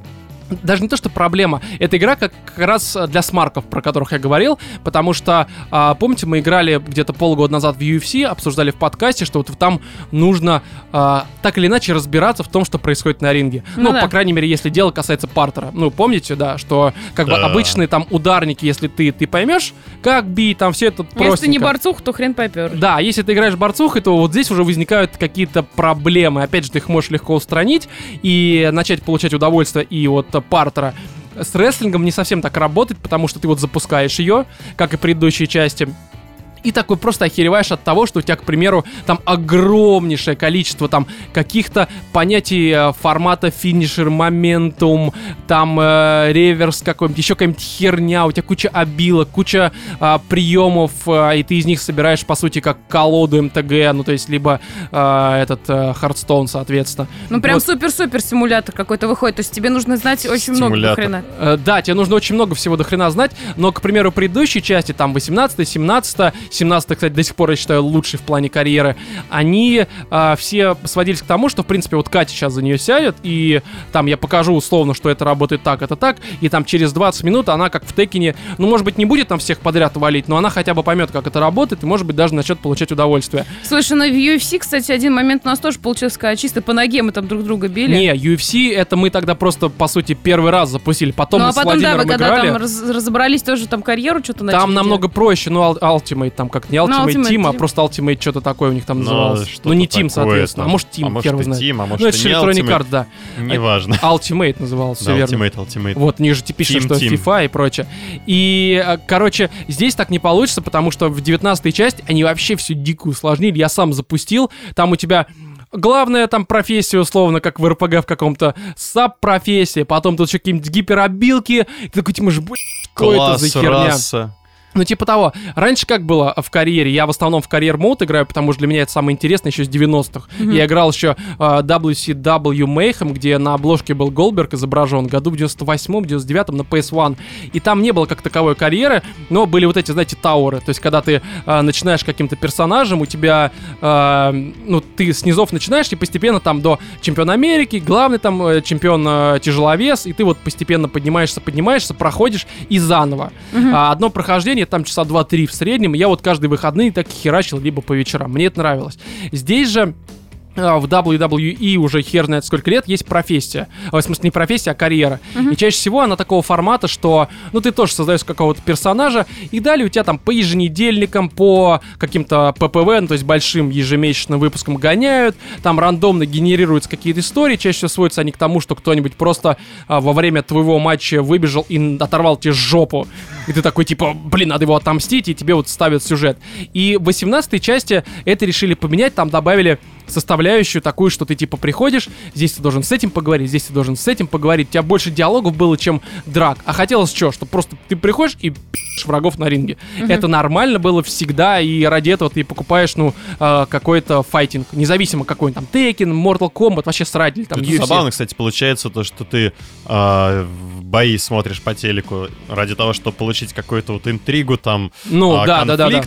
даже не то, что проблема, эта игра как, как раз для смарков, про которых я говорил, потому что, а, помните, мы играли где-то полгода назад в UFC, обсуждали в подкасте, что вот там нужно а, так или иначе разбираться в том, что происходит на ринге. Ну Ну, да. по крайней мере, если дело касается партера. Ну, помните, да, что как бы Да. обычные там ударники, если ты, ты поймешь, как бить, там все это А Если ты не борцух, то хрен попер. Да, если ты играешь борцухой, то вот здесь уже возникают какие-то проблемы. Опять же, ты их можешь легко устранить и начать получать удовольствие и от э, партера. С рестлингом не совсем так работает, потому что ты вот запускаешь ее, как и предыдущие части. И такой просто охереваешь от того, что у тебя, к примеру, там огромнейшее количество там каких-то понятий э, формата финишер, моментум, там э, реверс какой-нибудь, еще какая-нибудь херня, у тебя куча обилок, куча э, приемов, э, и ты из них собираешь, по сути, как колоду МТГ, ну, то есть, либо э, этот э, Hearthstone, соответственно. Ну, прям Вот. супер-супер симулятор какой-то выходит. То есть тебе нужно знать очень много до хрена. Э, Да, тебе нужно очень много всего до хрена знать, но, к примеру, предыдущей части, там, 18 17 17 кстати, до сих пор, я считаю, лучший в плане карьеры, они а, все сводились к тому, что, в принципе, вот Катя сейчас за нее сядет, и там я покажу условно, что это работает так, это так, и там через 20 минут она, как в Текине, ну, может быть, не будет там всех подряд валить, но она хотя бы поймет, как это работает, и, может быть, даже начнет получать удовольствие. Слушай, ну в UFC, кстати, один момент у нас тоже получился, когда чисто по ноге мы там друг друга били. Не, UFC, это мы тогда просто, по сути, первый раз запустили, потом ну мы а с потом, да, Владимиром вы когда играли. там раз- разобрались, тоже там карьеру что-то начали Там намного проще, ну, Ultimate, там как не Ну, Ultimate Ultimate Team, а Team. просто Ultimate что-то такое у них там Ну, называлось. Ну, не Team, такое соответственно, а там. может Team, а может хер знает. Team, а может Ну, это же не Electronic Ultimate. Arts, да. Неважно. Ultimate называлось, все Да, верно. Ultimate, Ultimate. Вот, ниже типично, Team, что Team. FIFA и прочее. И, э, короче, здесь так не получится, потому что в 19 часть они вообще всю дико усложнили. Я сам запустил, там у тебя главная там профессия, условно, как в РПГ в каком-то, саб-профессия, потом тут еще какие-нибудь гиперобилки. И ты такой, думаешь, блин, что это за херня? раса. Ну, типа того. Раньше как было в карьере? Я в основном в карьер мод играю, потому что для меня это самое интересное еще с 90-х. Я играл еще э, WCW Mayhem, где на обложке был Голдберг изображен, году в 98-м, 99-м на PS1. И там не было как таковой карьеры, но были вот эти, знаете, тауры. То есть, когда ты э, начинаешь каким-то персонажем, у тебя, э, ну, ты с низов начинаешь, и постепенно там до чемпиона Америки, главный там э, чемпион э, тяжеловес, и ты вот постепенно поднимаешься, поднимаешься, проходишь и заново. А одно прохождение там часа 2-3 в среднем. Я вот каждые выходные так херачил, либо по вечерам. Мне это нравилось. Здесь же в WWE уже хер знает сколько лет есть профессия. А, В смысле, не профессия, а карьера. И чаще всего она такого формата, что, ну, ты тоже создаешь какого-то персонажа, и далее у тебя там по еженедельникам, по каким-то ППВ, ну, то есть большим ежемесячным выпускам гоняют, там рандомно генерируются какие-то истории, чаще всего сводятся они к тому, что кто-нибудь просто а, во время твоего матча выбежал и оторвал тебе жопу. И ты такой, типа, блин, надо его отомстить, и тебе вот ставят сюжет. И в 18 части это решили поменять, там добавили составляющую такую, что ты типа приходишь, здесь ты должен с этим поговорить, здесь ты должен с этим поговорить. У тебя больше диалогов было, чем драк. А хотелось что? Что просто ты приходишь и пи***ш врагов на ринге. Это нормально было всегда, и ради этого ты покупаешь, ну, э, какой-то файтинг. Независимо какой он там, Tekken, Mortal Kombat, вообще срать, или там UFC. забавно, кстати, получается то, что ты в бои смотришь по телеку ради того, чтобы получить какую-то вот интригу, там, Ну, а, да, да, да, да.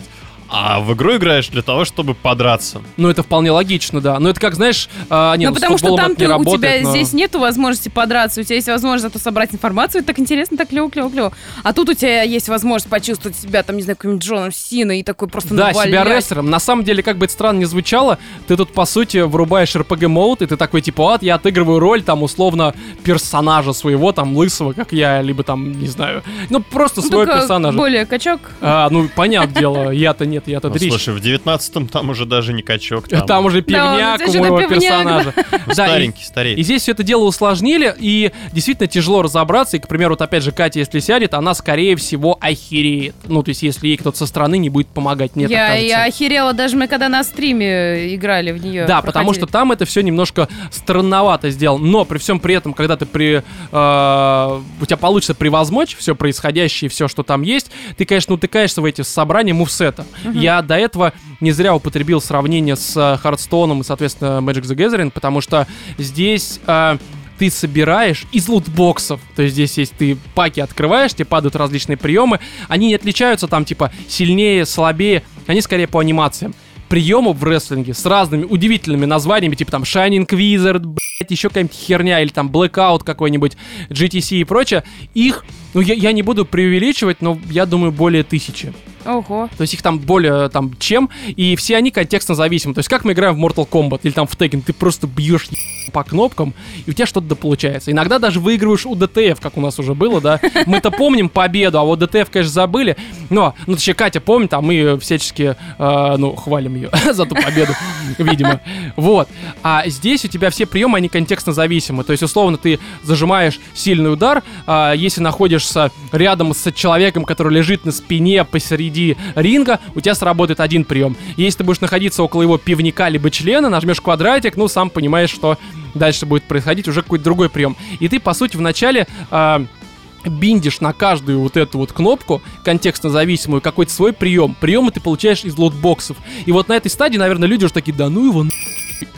А в игру играешь для того, чтобы подраться. Ну, это вполне логично, да. Но это как, знаешь, а, не, ну, ну, с потому что там это не ты- у работает, тебя но- здесь нету возможности подраться, у тебя есть возможность зато собрать информацию, это так интересно, так клево, клево, клево. А тут у тебя есть возможность почувствовать себя, там, не знаю, каким-нибудь Джоном Синой и такой просто Да, себя навалять. рестлером. На самом деле, как бы это странно не звучало, ты тут, по сути, врубаешь RPG мод, и ты такой, типа, вот, я отыгрываю роль, там, условно, персонажа своего, там, лысого, как я, либо там, не знаю, ну, просто Ну, своего только персонажа. более качок. А, ну, понятное дело, я-то нет, я-то Ну, дрищ. слушай, в 19-м там уже даже не качок, Там, там, уже пивняк Да, у моего пивняк, персонажа. Да, и- старенький, старенький. И здесь все это дело усложнили, и действительно тяжело разобраться. И, к примеру, вот опять же, Катя, если сядет, она, скорее всего, охереет. Ну, то есть, если ей кто-то со стороны не будет помогать, мне так я, я охерела, даже мы когда на стриме играли в нее. Да, потому что там это все немножко странновато сделано. Но при всем при этом, когда ты при... э, у тебя получится превозмочь все происходящее, все, что там есть, ты, конечно, утыкаешься в эти собрания мувсета. Я до этого не зря употребил сравнение с э, Хардстоуном и, соответственно, Magic the Gathering, потому что здесь... э, ты собираешь из лутбоксов. То есть здесь есть ты паки открываешь, тебе падают различные приемы. Они не отличаются там типа сильнее, слабее. Они скорее по анимациям. Приемов в рестлинге с разными удивительными названиями, типа там Shining Wizard, блять, еще какая-нибудь херня, или там Blackout какой-нибудь, GTS и прочее. Их, ну я, я не буду преувеличивать, но я думаю более тысячи. Ого. То есть их там более там чем, и все они контекстно зависимы. То есть как мы играем в Mortal Kombat или там в Tekken, ты просто бьешь по кнопкам, и у тебя что-то получается. Иногда даже выигрываешь у ДТФ, как у нас уже было, да. Мы-то помним победу, а вот ДТФ, конечно, забыли. Но, ну, точнее, Катя помнит, а мы всячески, э, ну, хвалим ее за ту победу, видимо. Вот. А здесь у тебя все приемы, они контекстно зависимы. То есть, условно, ты зажимаешь сильный удар, а если находишься рядом с человеком, который лежит на спине посреди ринга, у тебя сработает один прием. Если ты будешь находиться около его пивника либо члена, нажмешь квадратик, ну, сам понимаешь, что дальше будет происходить уже какой-то другой прием. И ты, по сути, вначале... Э, биндишь на каждую вот эту вот кнопку, контекстно зависимую, какой-то свой прием. Приемы ты получаешь из лотбоксов. И вот на этой стадии, наверное, люди уже такие, да ну его на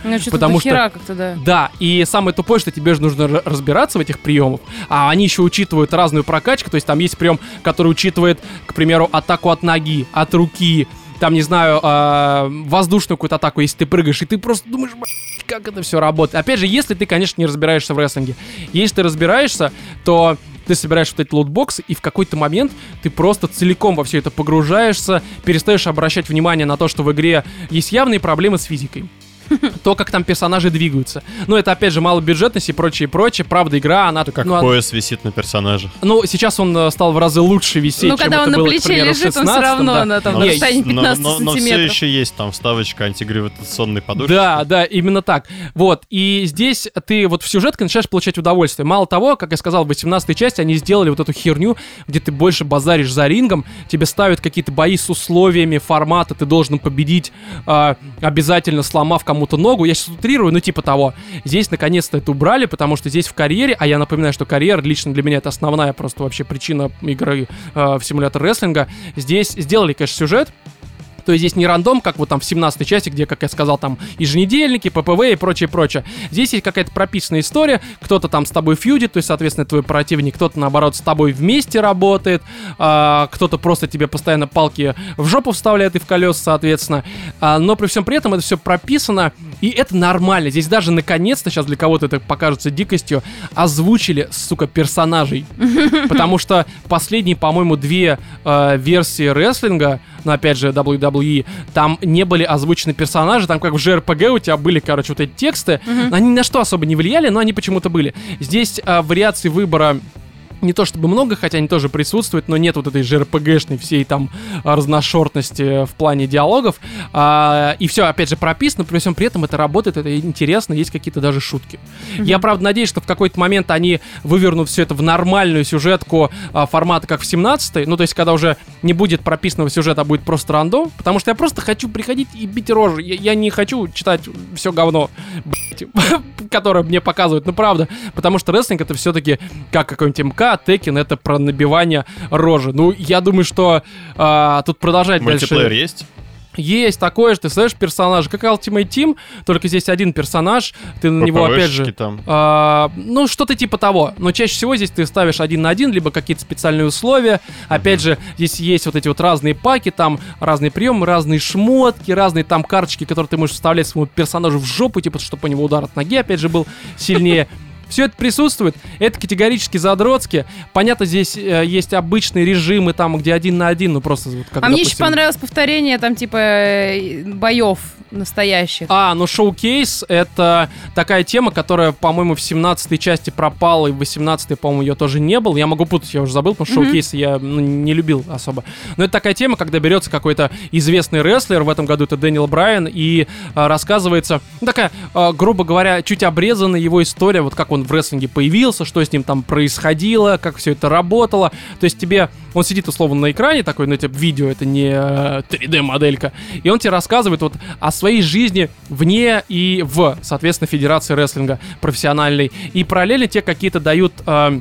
Ну, Потому что- как-то, да. да, и самое тупое, что тебе же нужно разбираться в этих приемах, а они еще учитывают разную прокачку, то есть там есть прием, который учитывает, к примеру, атаку от ноги, от руки, там, не знаю, а, воздушную какую-то атаку, если ты прыгаешь, и ты просто думаешь, «Б***ь, как это все работает. Опять же, если ты, конечно, не разбираешься в рестлинге. Если ты разбираешься, то ты собираешь вот эти лутбоксы, и в какой-то момент ты просто целиком во все это погружаешься, перестаешь обращать внимание на то, что в игре есть явные проблемы с физикой то, как там персонажи двигаются. Ну, это, опять же, малобюджетность и прочее, и прочее. Правда, игра, она... Как ну, а- пояс висит на персонаже. ну, сейчас он э, стал в разы лучше висеть, Ну, чем когда это он на было, к плече примеру, в лежит, он все 16-м, равно да. на, там, Но- на Не, расстоянии но, 15 но- но все сантиметров. еще есть там вставочка антигравитационной подушки. Да, да, именно так. Вот, и здесь ты вот в сюжетке начинаешь получать удовольствие. Мало того, как я сказал, в 18 части они сделали вот эту херню, где ты больше базаришь за рингом, тебе ставят какие-то бои с условиями формата, ты должен победить, а, обязательно сломав кому-то ногу. Я сейчас утрирую, ну типа того. Здесь наконец-то это убрали, потому что здесь в карьере, а я напоминаю, что карьера лично для меня это основная просто вообще причина игры э, в симулятор рестлинга. Здесь сделали, конечно, сюжет, то есть здесь не рандом, как вот там в 17 части, где, как я сказал, там еженедельники, ППВ и прочее, прочее. Здесь есть какая-то прописанная история, кто-то там с тобой фьюдит, то есть, соответственно, твой противник, кто-то, наоборот, с тобой вместе работает, а, кто-то просто тебе постоянно палки в жопу вставляет и в колес, соответственно. А, но при всем при этом это все прописано, и это нормально. Здесь даже, наконец-то, сейчас для кого-то это покажется дикостью, озвучили, сука, персонажей. Потому что последние, по-моему, две э, версии рестлинга, ну, опять же, WWE, там не были озвучены персонажи, там как в JRPG у тебя были, короче, вот эти тексты, они ни на что особо не влияли, но они почему-то были. Здесь э, вариаций выбора не то чтобы много, хотя они тоже присутствуют, но нет вот этой JRPG-шной всей там разношерстности в плане диалогов. А, и все, опять же, прописано, при всем при этом это работает, это интересно, есть какие-то даже шутки. Я, правда, надеюсь, что в какой-то момент они вывернут все это в нормальную сюжетку а, формата, как в 17 ну, то есть, когда уже не будет прописанного сюжета, а будет просто рандом, потому что я просто хочу приходить и бить рожи. Я, я не хочу читать все говно, блядь, которое мне показывают, ну, правда, потому что рестлинг это все-таки как какой-нибудь МК, Текен, это про набивание рожи. Ну, я думаю, что а, тут продолжать Мультиплеер дальше. есть? Есть такое же, ты создаешь персонажа, как Ultimate Team, только здесь один персонаж, ты на него опять же... Там. А, ну, что-то типа того. Но чаще всего здесь ты ставишь один на один, либо какие-то специальные условия. Опять же, здесь есть вот эти вот разные паки, там разные приемы, разные шмотки, разные там карточки, которые ты можешь вставлять своему персонажу в жопу, типа, чтобы у него удар от ноги, опять же, был сильнее. Все это присутствует, это категорически задротски. Понятно, здесь э, есть обычные режимы, там, где один на один, ну просто вот как, А мне еще допустим, понравилось повторение там типа э, боев настоящих. А, ну шоу-кейс — это такая тема, которая, по-моему, в 17 части пропала, и в 18 по-моему, ее тоже не было. Я могу путать, я уже забыл, потому что Мгм. шоу-кейсы я ну, не любил особо. Но это такая тема, когда берется какой-то известный рестлер, в этом году это Дэниел Брайан, и а, рассказывается, ну, такая, а, грубо говоря, чуть обрезанная его история, вот как он в рестлинге появился, что с ним там происходило, как все это работало. То есть тебе, он сидит условно на экране, такой, ну, типа, видео, это не э, 3D-моделька, и он тебе рассказывает вот о своей жизни вне и в, соответственно, Федерации рестлинга профессиональной. И параллельно те какие-то дают э,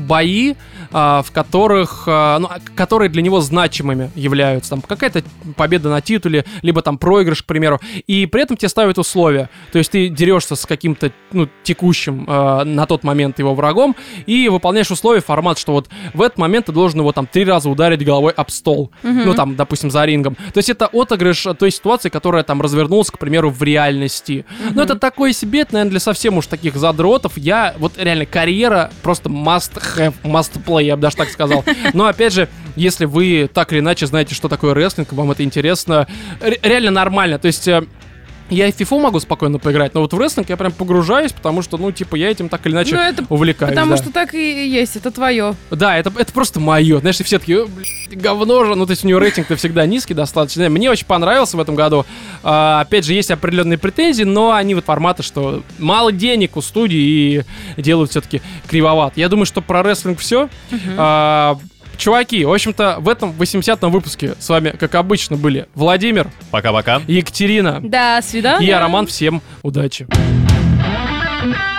бои, а, в которых, а, ну, а, которые для него значимыми являются. Там какая-то победа на титуле, либо там проигрыш, к примеру. И при этом тебе ставят условия. То есть ты дерешься с каким-то, ну, текущим на тот момент его врагом и выполняешь условия, формат, что вот в этот момент ты должен его там три раза ударить головой об стол. Ну, там, допустим, за рингом. То есть это отыгрыш той ситуации, которая там развернулась, к примеру, в реальности. Но это такое себе, это, наверное, для совсем уж таких задротов. Я, вот реально, карьера просто must have, must play, я бы даже так сказал. Но, опять же, если вы так или иначе знаете, что такое рестлинг, вам это интересно, ре- реально нормально. То есть... Я и в фифу могу спокойно поиграть, но вот в рестлинг я прям погружаюсь, потому что, ну, типа, я этим так или иначе Ну, это увлекаюсь. Потому да. что так и есть, это твое. Да, это, это просто мое. Знаешь, и все таки говно же. Ну, то есть у нее рейтинг-то всегда низкий достаточно. Мне очень понравился в этом году. А, опять же, есть определенные претензии, но они вот формата, что мало денег у студии и делают все-таки кривоват. Я думаю, что про рестлинг все. Чуваки, в общем-то, в этом 80-м выпуске с вами, как обычно, были Владимир. Пока-пока. Екатерина. До свидания. И я, Роман. Всем удачи. thank